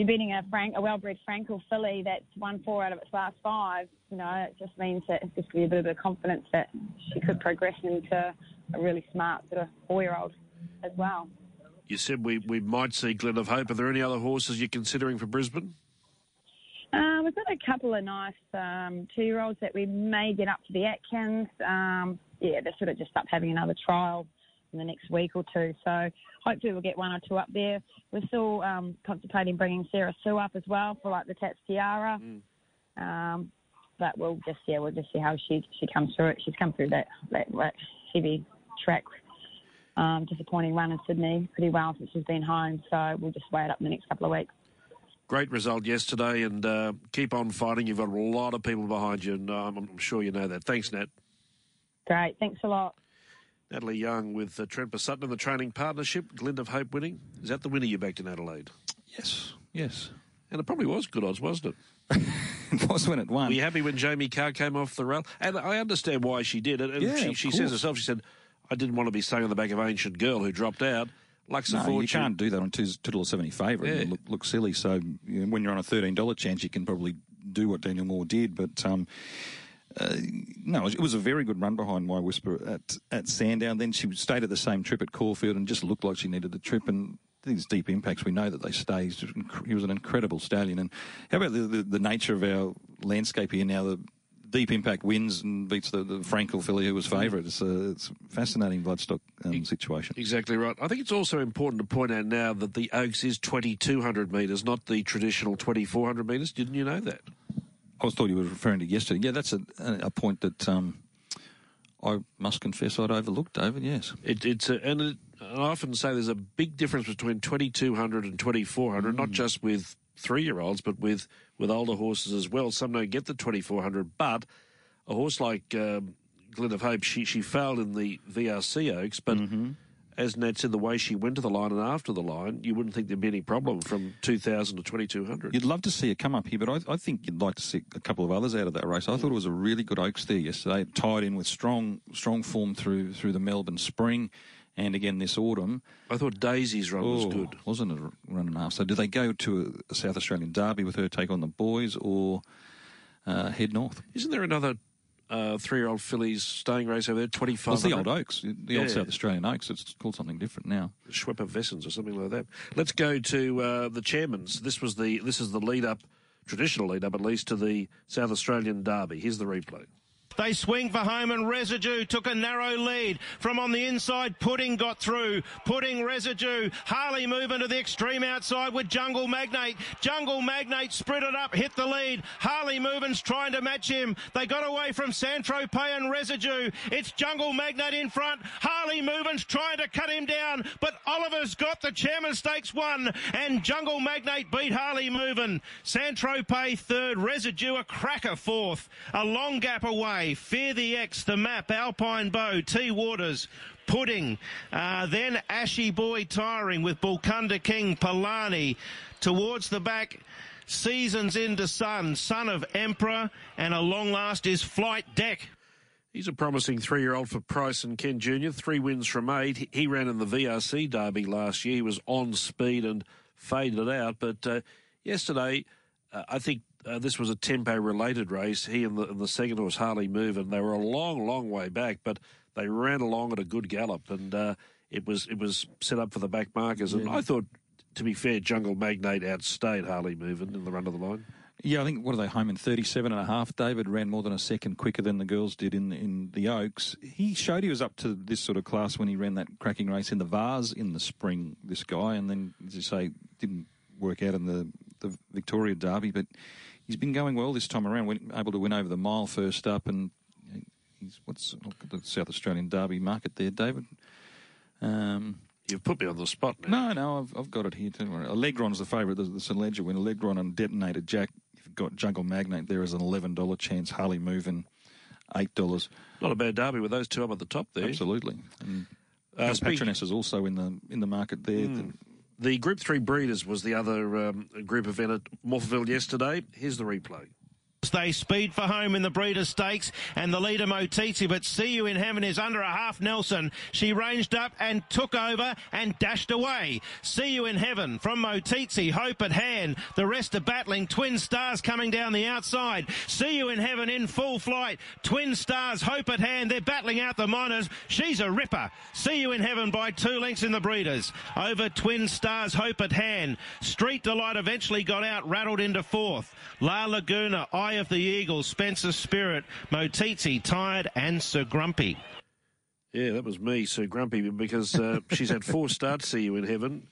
You're beating a Frank, a well-bred Frankel filly that's won four out of its last five. You know, it just means that it's just give you a bit of confidence that she could progress into a really smart sort of four-year-old as well. You said we, we might see Glint of Hope. Are there any other horses you're considering for Brisbane? Uh, we've got a couple of nice um, two-year-olds that we may get up to the Atkins. Um, yeah, they're sort of just up having another trial in the next week or two. So hopefully we'll get one or two up there. We're still um, contemplating bringing Sarah Sue up as well for like the Tats Tiara. Um, but we'll just yeah, we'll just see how she she comes through it. She's come through that that, that heavy track. Um, disappointing run in Sydney pretty well since she's been home, so we'll just weigh it up in the next couple of weeks. Great result yesterday, and uh, keep on fighting. You've got a lot of people behind you, and um, I'm sure you know that. Thanks, Nat. Great, thanks a lot. Natalie Young with uh, Trent Sutton in the training partnership. Glint of Hope winning. Is that the winner you backed in Adelaide? Yes, yes. And it probably was good odds, wasn't it? it was when it won. Were you happy when Jamie Kah came off the rail? And I understand why she did it. And Yeah, she, she says herself, she said, I didn't want to be staying on the back of Ancient Girl who dropped out. Lux No, you can't do that on two two dollar seventy favourite. Yeah. It look, look silly. So you know, when you're on a thirteen dollar chance, you can probably do what Daniel Moore did, but. Um, uh, no, it was a very good run behind my whisper at at Sandown. Then she stayed at the same trip at Caulfield and just looked like she needed the trip. And these deep impacts, we know that they stay. He was an incredible stallion. And how about the, the, the nature of our landscape here now? The deep impact wins and beats the, the Frankel filly who was favourite. It's a, it's a fascinating bloodstock um, situation. Exactly right. I think it's also important to point out now that the Oaks is 2,200 metres, not the traditional 2,400 metres. Didn't you know that? I was thought you were referring to yesterday. Yeah, that's a, a point that um, I must confess I'd overlooked, David. Yes, it, it's a, and, it, I often say there's a big difference between 2,200 and 2,400, mm. not just with three-year-olds, but with with older horses as well. Some don't get the 2,400, but a horse like um, Glint of Hope, she she failed in the VRC Oaks, but. Mm-hmm as Nat said, the way she went to the line and after the line, you wouldn't think there'd be any problem from 2,000 to 2,200. You'd love to see it come up here, but I, I, think you'd like to see a couple of others out of that race. I thought it was a really good Oaks there yesterday, tied in with strong strong form through through the Melbourne Spring. And again this autumn, I thought Daisy's run oh, was good. Wasn't a run and a half. So, do they go to a South Australian Derby with her take on the boys, or uh, head north? Isn't there another uh, three-year-old fillies staying race over there, 25. Well, it's the old Oaks, the yeah. old South Australian Oaks. It's called something different now. Schweppervescence or something like that. Let's go to uh, the chairman's. This was the this is the lead up, traditional lead up at least to the South Australian Derby. Here's the replay. They swing for home and Residue took a narrow lead from on the inside. Pudding got through. Pudding Residue. Harley moving to the extreme outside with Jungle Magnate. Jungle Magnate sprinted up, hit the lead. Harley Movin's trying to match him. They got away from Saint-Tropez and Residue. It's Jungle Magnate in front. Harley Movin's trying to cut him down, but Oliver's got the Chairman Stakes one and Jungle Magnate beat Harley Movin. Saint-Tropez third. Residue a cracker fourth. A long gap away. Fear the X, The Map, Alpine Bow, T Waters, Pudding, uh, then Ashy Boy tiring with Bulkunda King, Palani towards the back. Seasons into Sun, Son of Emperor, and a long last is Flight Deck. He's a promising three-year-old for Price and Kent Jr. Three wins from eight. He ran in the VRC Derby last year. He was on speed and faded out. But uh, yesterday, uh, I think uh, this was a tempo related race. He and the, and the second horse, Harley Move, and they were a long, long way back, but they ran along at a good gallop, and uh, it was it was set up for the back markers. And I thought, to be fair, Jungle Magnate outstayed Harley Moving in the run of the line. Yeah, I think what are they home in 37 and a half. David ran more than a second quicker than the girls did in in the Oaks. He showed he was up to this sort of class when he ran that cracking race in the Vase in the spring. This guy, and then as you say, didn't work out in the the Victoria Derby, but he's been going well this time around. Went, able to win over the mile first up, and he's what's the South Australian Derby market there, David. Um, You've put me on the spot now. No, no, I've, I've got it here. Too. Allegron's the favourite. The, the St Leger win. Allegron and Detonated Jack. You've got Jungle Magnate there as an eleven dollar chance. Harley moving eight dollars. Not a bad derby with those two up at the top there. Absolutely. And uh, Patroness is also in the in the market there. Mm. The Group 3 Breeders was the other um, group event at Morphettville yesterday. Here's the replay. They speed for home in the Breeders' Stakes, and the leader Motiti, but See You in Heaven is under a half Nelson. She ranged up and took over and dashed away. See You in Heaven from Motiti, Hope at hand. The rest are battling. Twin Stars coming down the outside. See You in Heaven in full flight. Twin Stars, Hope at hand. They're battling out the minors. She's a ripper. See You in Heaven by two lengths in the Breeders. Over Twin Stars, Hope at hand. Street Delight eventually got out, rattled into fourth. La Laguna, I Of the Eagle, Spencer Spirit, Motiti, Tired, and Sir Grumpy. Yeah, that was me, Sir Grumpy, because uh, she's had four starts, see you in heaven,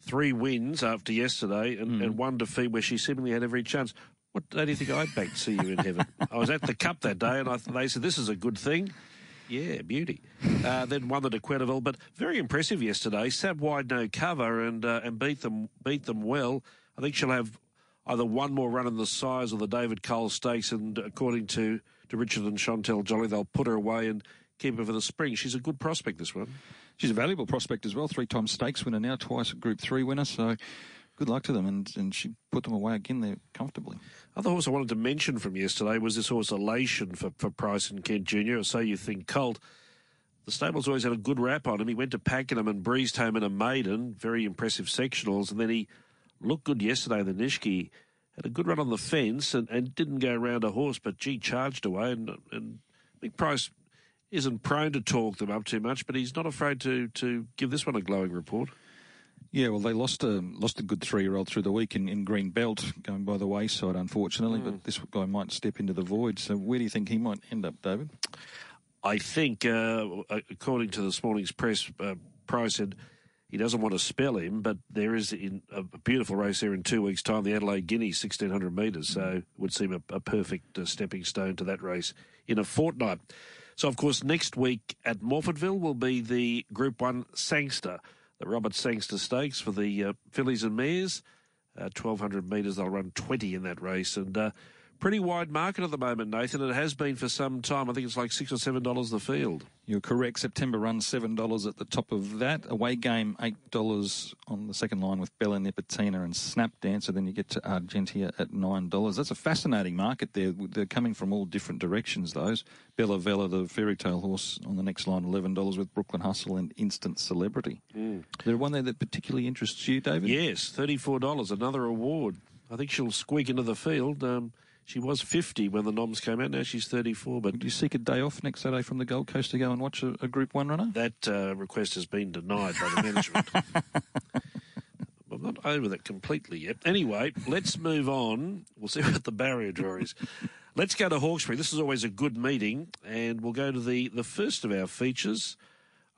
three wins after yesterday, and, mm. and one defeat where she seemingly had every chance. What do you think I'd back see you in heaven? I was at the Cup that day, and I, they said, this is a good thing. Yeah, beauty. Uh, then won the Dequetteville, but very impressive yesterday. Sab wide, no cover, and uh, and beat them beat them well. I think she'll have either one more run in the size of the David Cole Stakes, and according to, to Richard and Chantelle Jolly, they'll put her away and keep her for the spring. She's a good prospect, this one. She's a valuable prospect as well. Three time stakes winner now, twice a Group Three winner. So good luck to them. And, and she put them away again there comfortably. Other horse I wanted to mention from yesterday was this horse Elation for, for Price and Kent Jr. So you think Colt. The stable's always had a good rap on him. He went to Pakenham and breezed home in a maiden, very impressive sectionals, and then he looked good yesterday, the Nishki. had a good run on the fence and, and didn't go around a horse, but gee, charged away. And, and Big Price isn't prone to talk them up too much, but he's not afraid to, to give this one a glowing report. Yeah, well, they lost a lost a good three year old through the week in, in Green Belt, going by the wayside, unfortunately. Mm. But this guy might step into the void. So where do you think he might end up, David? I think, uh, according to this morning's press, uh, Price said he doesn't want to spell him, but there is in a beautiful race there in two weeks' time, the Adelaide Guineas, 1600 metres. So it would seem a, a perfect uh, stepping stone to that race in a fortnight. So, of course, next week at Morphettville will be the Group 1 Sangster the Robert Sangster Stakes for the uh, fillies and mares. Uh, 1200 metres, they'll run 20 in that race. And uh, pretty wide market at the moment, Nathan. It has been for some time. I think it's like six or seven dollars the field. You're correct. September run seven dollars at the top of that. Away game eight dollars on the second line with Bella Nipotina and Snap Dancer. Then you get to Argentia at nine dollars. That's a fascinating market there. They're coming from all different directions. Those Bella Vella, the fairy tale horse, on the next line eleven dollars with Brooklyn Hustle and Instant Celebrity. Mm. There one there that particularly interests you, David? Yes, thirty four dollars. Another award. I think she'll squeak into the field. Um, she was 50 when the noms came out. Now she's 34. But do you seek a day off next Saturday from the Gold Coast to go and watch a, a Group One runner? That uh, request has been denied by the management. I'm not over that completely yet. Anyway, let's move on. We'll see what the barrier draw is. let's go to Hawkesbury. This is always a good meeting, and we'll go to the, the first of our features.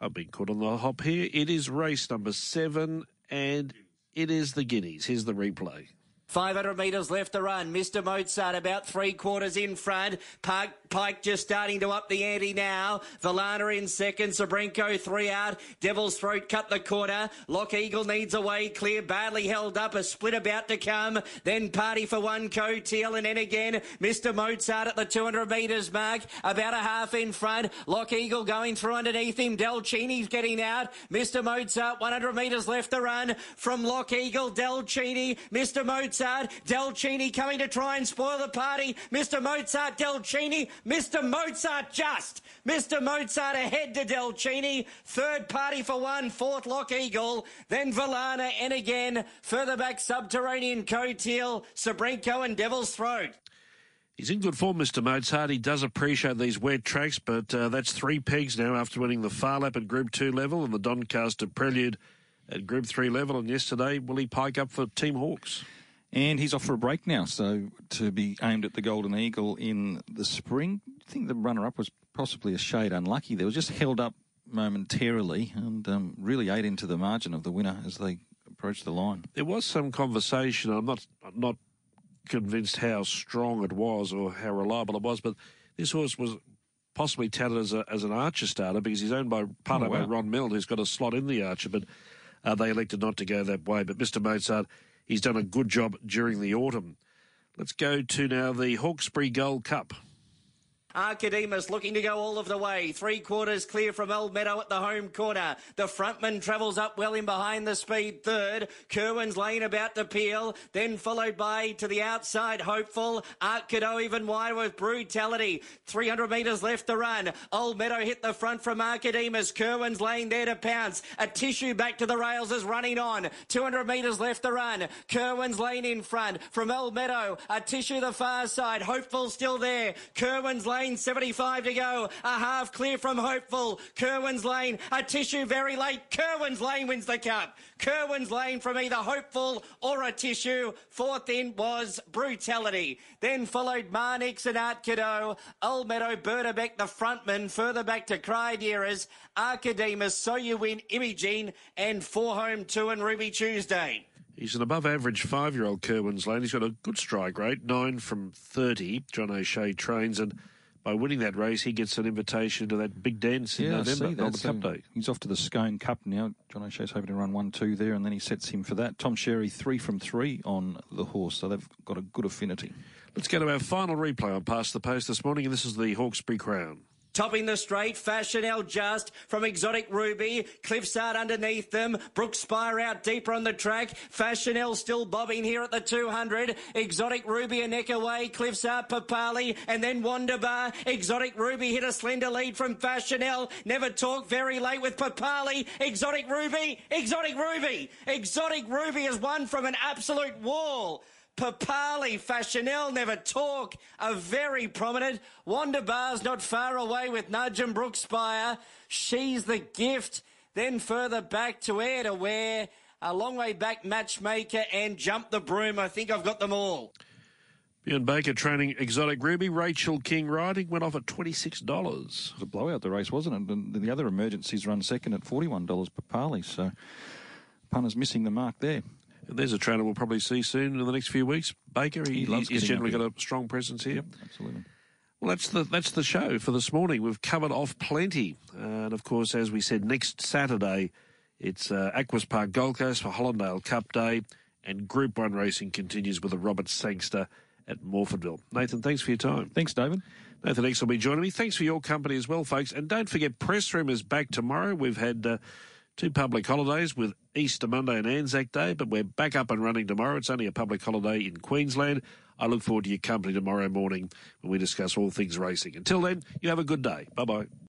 I've been caught on the hop here. It is race number seven, and it is the Guineas. Here's the replay. 500 metres left to run. Mr. Mozart about three quarters in front. Park, Pike just starting to up the ante now. Valana in second. Sabrenko three out. Devil's Throat cut the corner. Lock Eagle needs a way clear. Badly held up. A split about to come. Then Party for One, Coateal and then again Mr. Mozart at the 200 metres mark. About a half in front. Lock Eagle going through underneath him. Delcini's getting out. Mr. Mozart 100 metres left to run from Lock Eagle. Delcini. Mr. Mozart Mozart, Delcini coming to try and spoil the party. Mr. Mozart, Delcini, Mr. Mozart just. Mr. Mozart ahead to Delcini. Third party for one, fourth Lock Eagle. Then Valana and again. Further back, Subterranean Coateal, Sabrenko and Devil's Throat. He's in good form, Mr. Mozart. He does appreciate these wet tracks, but uh, that's three pegs now after winning the Phar Lap at Group 2 level and the Doncaster Prelude at Group 3 level. And yesterday, will he pike up for Team Hawkes? And he's off for a break now, so to be aimed at the Golden Eagle in the spring. I think the runner-up was possibly a shade unlucky. They were just held up momentarily and um, really ate into the margin of the winner as they approached the line. There was some conversation. I'm not not convinced how strong it was or how reliable it was, but this horse was possibly touted as, a, as an Archer starter because he's owned by part oh, wow. by Ron Meld, who's got a slot in the Archer, but uh, they elected not to go that way. But Mr. Mozart He's done a good job during the autumn. Let's go to now the Hawkesbury Gold Cup. Archidemus looking to go all of the way. Three quarters clear from Old Meadow at the home corner. The frontman travels up well in behind the speed third. Kerwin's Lane about to peel. Then followed by to the outside Hopeful. Arcadeau even wider with Brutality. 300 metres left to run. Old Meadow hit the front from Archidemus. Kerwin's Lane there to pounce. A tissue back to the rails is running on. 200 metres left to run. Kerwin's Lane in front from Old Meadow. A tissue the far side. Hopeful still there. Kerwin's Lane lane, 75 to go. A half clear from Hopeful. Kerwin's lane, a tissue very late. Kerwin's lane wins the cup. Kerwin's lane from either Hopeful or a tissue. Fourth in was Brutality. Then followed Marnix and Art Cadeau. Old Meadow, Berterbeck, the frontman. Further back to Cryderas, Archidemus, So You Win, Imogene, and Four Home Two and Ruby Tuesday. He's an above average five year old Kerwin's Lane. He's got a good strike rate, nine from 30. John O'Shea trains and by winning that race, he gets an invitation to that big dance in yeah, November, Melbourne Cup Day. He's off to the Scone Cup now. John O'Shea's hoping to run one, two there, and then he sets him for that. Tom Sherry, three from three on the horse, so they've got a good affinity. Let's go to our final replay on Past the Post this morning, and this is the Hawkesbury Crown. Topping the straight, Fashionel just from Exotic Ruby. Cliffside underneath them. Brooks Spire out deeper on the track. Fashionel still bobbing here at the 200. Exotic Ruby a neck away. Cliffside Papali and then Wanderbar. Exotic Ruby hit a slender lead from Fashionel. Never talk very late with Papali. Exotic Ruby. Exotic Ruby. Exotic Ruby has won from an absolute wall. Papali, Fashionel, Never Talk are very prominent. Wanda Bar's not far away with Nudge and Brookspire. She's the gift. Then further back to Air to Wear. A long way back, Matchmaker and Jump the Broom. I think I've got them all. Bjorn Baker training Exotic Ruby. Rachel King riding went off at $26. It was a blowout, the race, wasn't it? And the other emergencies run second at $41 per Parley. So punter's missing the mark there. And there's a trainer we'll probably see soon in the next few weeks. Baker, he, He loves he's generally got a strong presence here. Absolutely. Well, that's the that's the show for this morning. We've covered off plenty, and of course, as we said, next Saturday it's uh, Aquis Park Gold Coast for Hollindale Cup Day, and Group One racing continues with the Robert Sangster at Morphettville. Nathan, thanks for your time. Thanks, David. Nathan X will be joining me. Thanks for your company as well, folks. And don't forget, Press Room is back tomorrow. We've had uh, two public holidays with Easter Monday and Anzac Day, but we're back up and running tomorrow. It's only a public holiday in Queensland. I look forward to your company tomorrow morning when we discuss all things racing. Until then, you have a good day. Bye bye.